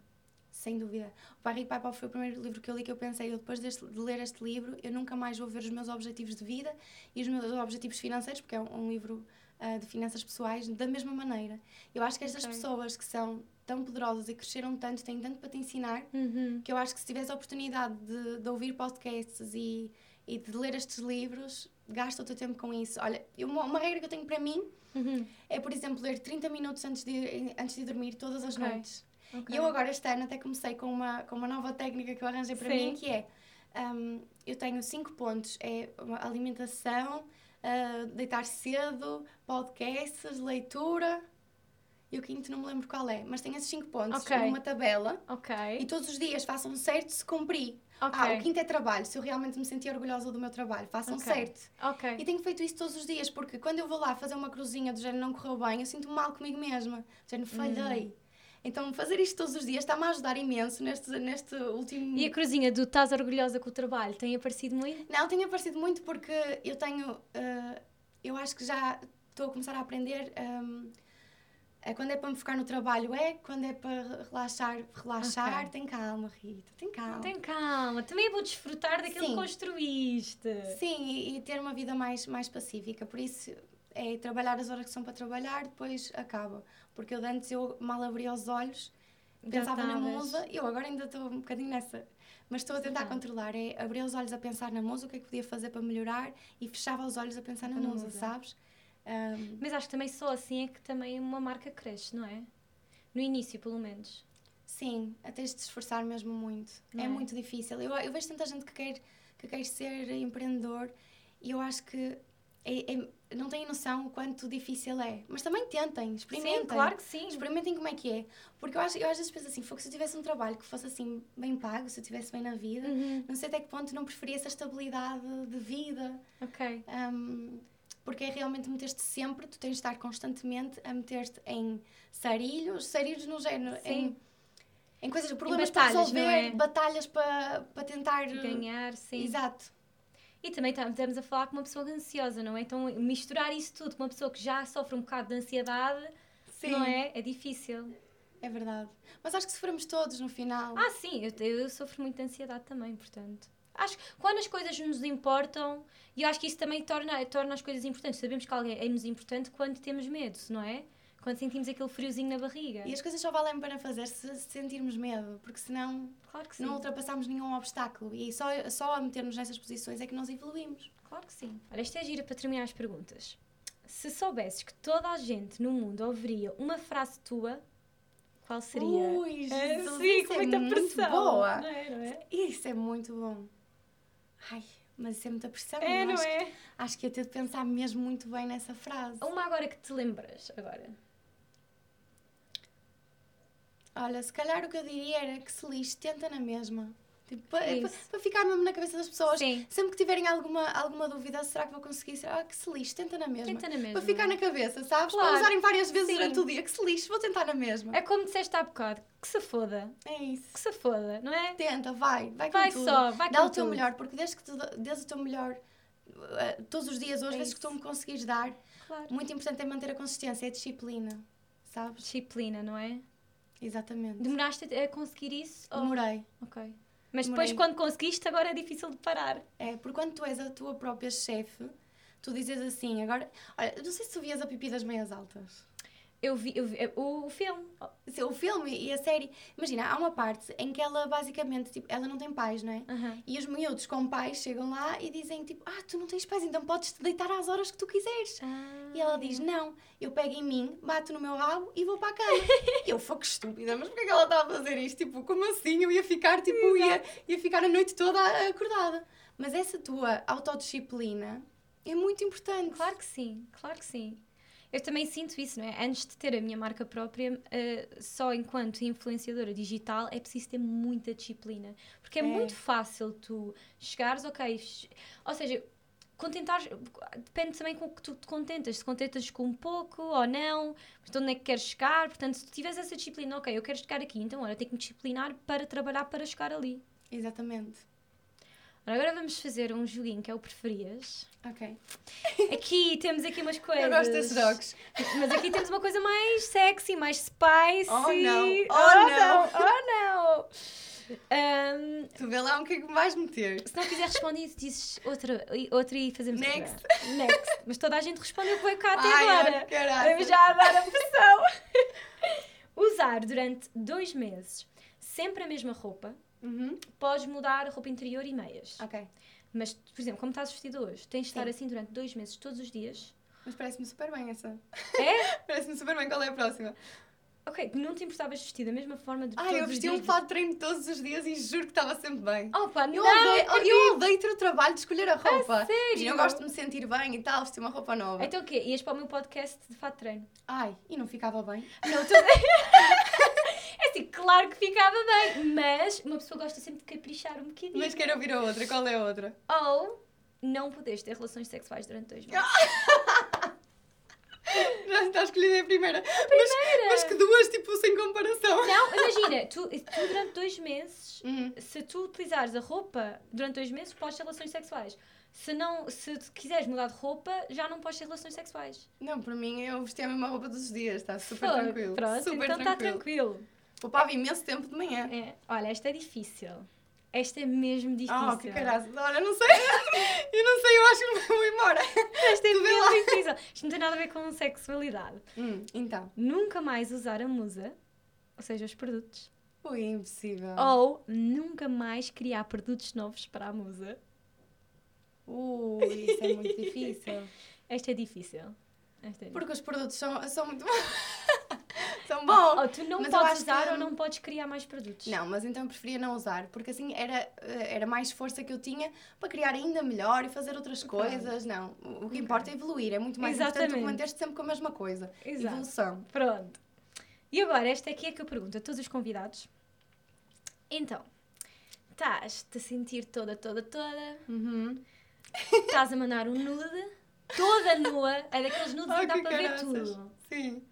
sem dúvida, O Pai Rico, Pai Pobre foi o primeiro livro que eu li que eu pensei, eu depois deste- de ler este livro, eu nunca mais vou ver os meus objetivos de vida e os meus objetivos financeiros, porque é um, um livro ah, de finanças pessoais, da mesma maneira. Eu acho que estas Ok. pessoas que são tão poderosas e cresceram tanto, têm tanto para te ensinar, Uhum. que eu acho que se tiveres a oportunidade de, de ouvir podcasts e, e de ler estes livros, gasta o teu tempo com isso. Olha, eu- uma, uma regra que eu tenho para mim Uhum. é, por exemplo, ler 30 minutos antes de, antes de dormir todas as Ok. noites. Ok. E eu agora este ano até comecei com uma, com uma nova técnica que eu arranjei para Sim. mim, que é, hum, eu tenho cinco pontos, é uma alimentação, ah, deitar cedo, podcasts, leitura, e o quinto não me lembro qual é, mas tenho esses cinco pontos Ok. numa tabela, Ok. e todos os dias façam certo se cumpri. Ok. Ah, o quinto é trabalho, se eu realmente me sentir orgulhosa do meu trabalho, façam Ok. certo. Ok. E tenho feito isso todos os dias, porque quando eu vou lá fazer uma cruzinha do género não correu bem, eu sinto-me mal comigo mesma. Do género, falhei. Hum. Então, fazer isto todos os dias está-me a ajudar imenso neste, neste último... E a cruzinha do estás orgulhosa com o trabalho tem aparecido muito? Não, tem aparecido muito porque eu tenho... ah, eu acho que já estou a começar a aprender... ahm, é quando é para me focar no trabalho é, quando é para relaxar, relaxar, Ok. tem calma, Rita, tem calma. Tem calma, também vou desfrutar daquilo Sim. que construíste. Sim, e, e ter uma vida mais, mais pacífica. Por isso, é trabalhar as horas que são para trabalhar, depois acaba. Porque eu antes, eu mal abria os olhos, pensava na musa, eu agora ainda estou um bocadinho nessa. Mas estou a tentar Verdade. controlar, é abrir os olhos a pensar na musa, o que é que podia fazer para melhorar, e fechava os olhos a pensar na Na musa, musa. sabes? Ahm, Mas acho que também só assim é que também uma marca cresce, não é? No início, pelo menos. sim, a tens de te esforçar mesmo muito. É, é? muito difícil. Eu, eu vejo tanta gente que quer, que quer ser empreendedor e eu acho que é- é- não têm noção o quanto difícil é. Mas também tentem, experimentem. Sim, claro que sim. Experimentem como é que é. Porque eu, acho, eu às vezes penso assim, "Fogo, se eu tivesse um trabalho que fosse assim bem pago, se eu estivesse bem na vida, Uhum. não sei até que ponto não preferia essa estabilidade de vida. Ok. Hum, porque é realmente meter-te sempre, tu tens de estar constantemente a meter-te em sarilhos, sarilhos no género, Sim. em, em coisas, problemas para batalhas, não resolver, é? batalhas para, para tentar Ganhar, sim. Exato. E também tam- estamos a falar com uma pessoa ansiosa, não é? Então misturar isso tudo com uma pessoa que já sofre um bocado de ansiedade, Sim, não é? É difícil. é verdade. Mas acho que sofremos todos no final. Ah, sim, eu, eu sofro muito de ansiedade também, portanto. Acho que quando as coisas nos importam, e eu acho que isso também torna, torna as coisas importantes. Sabemos que alguém é-nos importante quando temos medo, não é? Quando sentimos aquele friozinho na barriga. E as coisas só valem a pena fazer se sentirmos medo, porque senão Claro não ultrapassamos nenhum obstáculo. E só, só a meter-nos nessas posições é que nós evoluímos. Claro que sim. Olha, esta é gira para terminar as perguntas. Se soubesses que toda a gente no mundo ouviria uma frase tua, qual seria? Ui, É, Jesus, sim, isso é muita muito pressão. boa. Não é, não é? Isso é muito bom. Ai, mas isso é muita pressão. É, não acho, é? acho que ia ter de pensar mesmo muito bem nessa frase. Uma agora que te lembras, agora. Olha, se calhar o que eu diria era que se lixe, tenta na mesma. Tipo, para, para, ficar mesmo na cabeça das pessoas. Sim. Sempre que tiverem alguma, alguma dúvida, será que vou conseguir? Será que se lixe, tenta na mesma. Tenta na mesma. Para ficar na cabeça, sabes? Claro. Para usarem várias vezes Sim. durante o dia. Que se lixe, vou tentar na mesma. É como disseste há bocado, que se foda. É isso. Que se foda, não é? Tenta, vai, vai, Vai com tudo. só, vai Dá o teu tudo. melhor, porque desde que tu dês o teu melhor eh, todos os dias, hoje, É vezes que tu me conseguires dar, Claro. muito importante é manter a consistência, é disciplina, sabes? Disciplina, não é? Exatamente. Demoraste a conseguir isso? ou- Demorei. Ok. Mas depois, Demorei. quando conseguiste, agora é difícil de parar. É, porque quando tu és a tua própria chefe, tu dizes assim, agora. Olha, não sei se tu vias a Pipi das Meias Altas. Eu vi, eu vi o, o filme. O filme e a série. Imagina, há uma parte em que ela basicamente, tipo, ela não tem pais, não é? Aham. E os miúdos com pais chegam lá e dizem tipo, ah, tu não tens pais, então podes te deitar às horas que tu quiseres. E ela diz, não, eu pego em mim, bato no meu rabo e vou para a cama. E eu, fogo estúpida, mas porquê que ela está a fazer isto? Tipo, como assim? Eu ia ficar, tipo, ia, ia ficar a noite toda acordada. Mas essa tua autodisciplina é muito importante. Claro que sim, claro que sim. Eu também sinto isso, não é? Antes de ter a minha marca própria, eh, só enquanto influenciadora digital é preciso ter muita disciplina. Porque é, É. muito fácil tu chegares, ok, ou seja, contentar depende também com o que tu te contentas. Se contentas com um pouco ou não, de onde é que queres chegar. Portanto, se tu tiveres essa disciplina, ok, eu quero chegar aqui, então olha, tenho que me disciplinar para trabalhar para chegar ali. Exatamente. Ora, agora vamos fazer um joguinho que é o preferias. Ok. Aqui temos aqui umas coisas. Eu gosto desses jogos. Mas aqui temos uma coisa mais sexy, mais spicy. Oh, não. Oh, Oh, não. Oh não! Ahm, Tu vê lá o que é que vais meter. se não quiser responder, dizes outra, e- outra e fazemos outra. Next. Next. Mas toda a gente respondeu que foi cá até Ai, agora. Vamos já dar a pressão. Usar durante dois meses sempre a mesma roupa. Uhum. Podes mudar a roupa interior e meias. Ok. Mas, por exemplo, como estás vestida hoje, tens de estar Sim. assim durante dois meses, todos os dias. Mas parece-me super bem essa. É? Parece-me super bem. Qual é a próxima? Ok, não te importavas vestir da mesma forma de todos eu vestia um fato de treino todos os dias e juro que estava sempre bem. Opa, Eu, não! odeio, eu odeio ter o trabalho de escolher a roupa. sério? E eu gosto de me sentir bem e tal, vestir uma roupa nova. Então o quê? Ias para o meu podcast de fato de treino? Ai, e não ficava bem? Não, tu... Assim, claro que ficava bem, mas uma pessoa gosta sempre de caprichar um bocadinho. Mas quero ouvir a outra. Qual é a outra? Ou não podes ter relações sexuais durante dois meses. Já está escolhida a primeira. Mas, mas que duas, tipo, sem comparação. Não, imagina, tu, tu durante dois meses, Uhum. se tu utilizares a roupa durante dois meses, podes ter relações sexuais. Se não, se quiseres mudar de roupa, já não podes ter relações sexuais. Não, para mim eu vestia a mesma roupa todos os dias, está super tranquilo. Pronto, super então está tranquilo. Poupava imenso tempo de manhã. É, olha, esta é difícil. Esta é mesmo difícil. Oh, que caralho. Olha, não sei. eu não sei, eu acho que vou embora. Esta é Tu mesmo difícil. Isto não tem nada a ver com sexualidade. Hum, então. Nunca mais usar a musa, ou seja, os produtos. Ui, impossível. Ou nunca mais criar produtos novos para a musa. Ui, isso é muito difícil. Esta é difícil. Esta é Porque os produtos são, são muito são bons. Ou tu não Mas podes usar que- ou não podes criar mais produtos. Não, mas então eu preferia não usar, porque assim era, eh, era mais força que eu tinha para criar ainda melhor e fazer outras coisas. Não, o que Ok. importa é evoluir, é muito mais importante Exatamente. manter-te sempre com a mesma coisa. Exato. Evolução. Pronto. E agora, esta aqui é que eu pergunto a todos os convidados. Então, estás-te a sentir toda, toda, toda, Uhum. estás a mandar um nude, toda nua, é daqueles nudes Ai, que dá para ver tudo. Sim.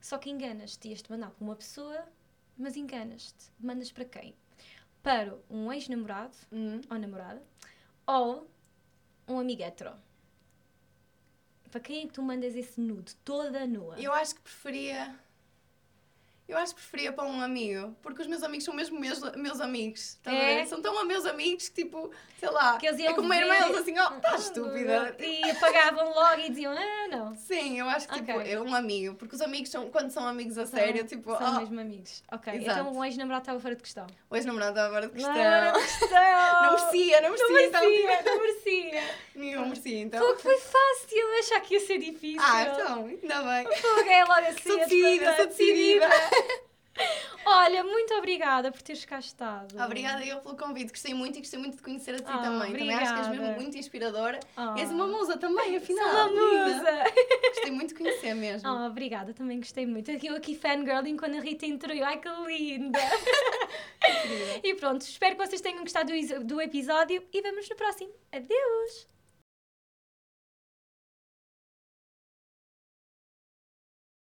Só que enganas-te, ias-te mandar para uma pessoa, mas enganas-te. Mandas para quem? Para um ex-namorado Uhum. ou namorada ou um amigo hetero. Para quem é que tu mandas esse nude toda nua? Eu acho que preferia. Eu acho que preferia para um amigo, porque os meus amigos são mesmo meus, meus amigos. a É? ver? São tão meus amigos que, tipo, sei lá, Que eles é como uma irmã, ver- eles assim, oh, estás estúpida. E apagavam logo e diziam, ah, não. Sim, eu acho que tipo, Ok. é um amigo, porque os amigos são, quando são amigos a sério, tipo, São oh, mesmo amigos. Ok, Exato. então o ex-namorado estava fora de questão. o ex-namorado estava fora de questão. Não, Não, questão. merecia, não merecia, Não então. merecia, não merecia. Nenhum merecia, então. Fogo foi fácil, eu achava que ia ser difícil. Ah, então, ainda bem. Fogo é logo assim. Sou decidida, sou decidida. Olha, muito obrigada por teres cá estado. Obrigada eu pelo convite, gostei muito e gostei muito de conhecer a ti Ah, também. Também acho que és obrigada. mesmo muito inspiradora. Ah. És uma musa também, afinal. Sou uma musa. Gostei muito de conhecer mesmo. Oh, obrigada, também gostei muito. Eu aqui fangirling quando a Rita entrou. Ai, que linda! E pronto, espero que vocês tenham gostado do episódio e vemos no próximo. Adeus!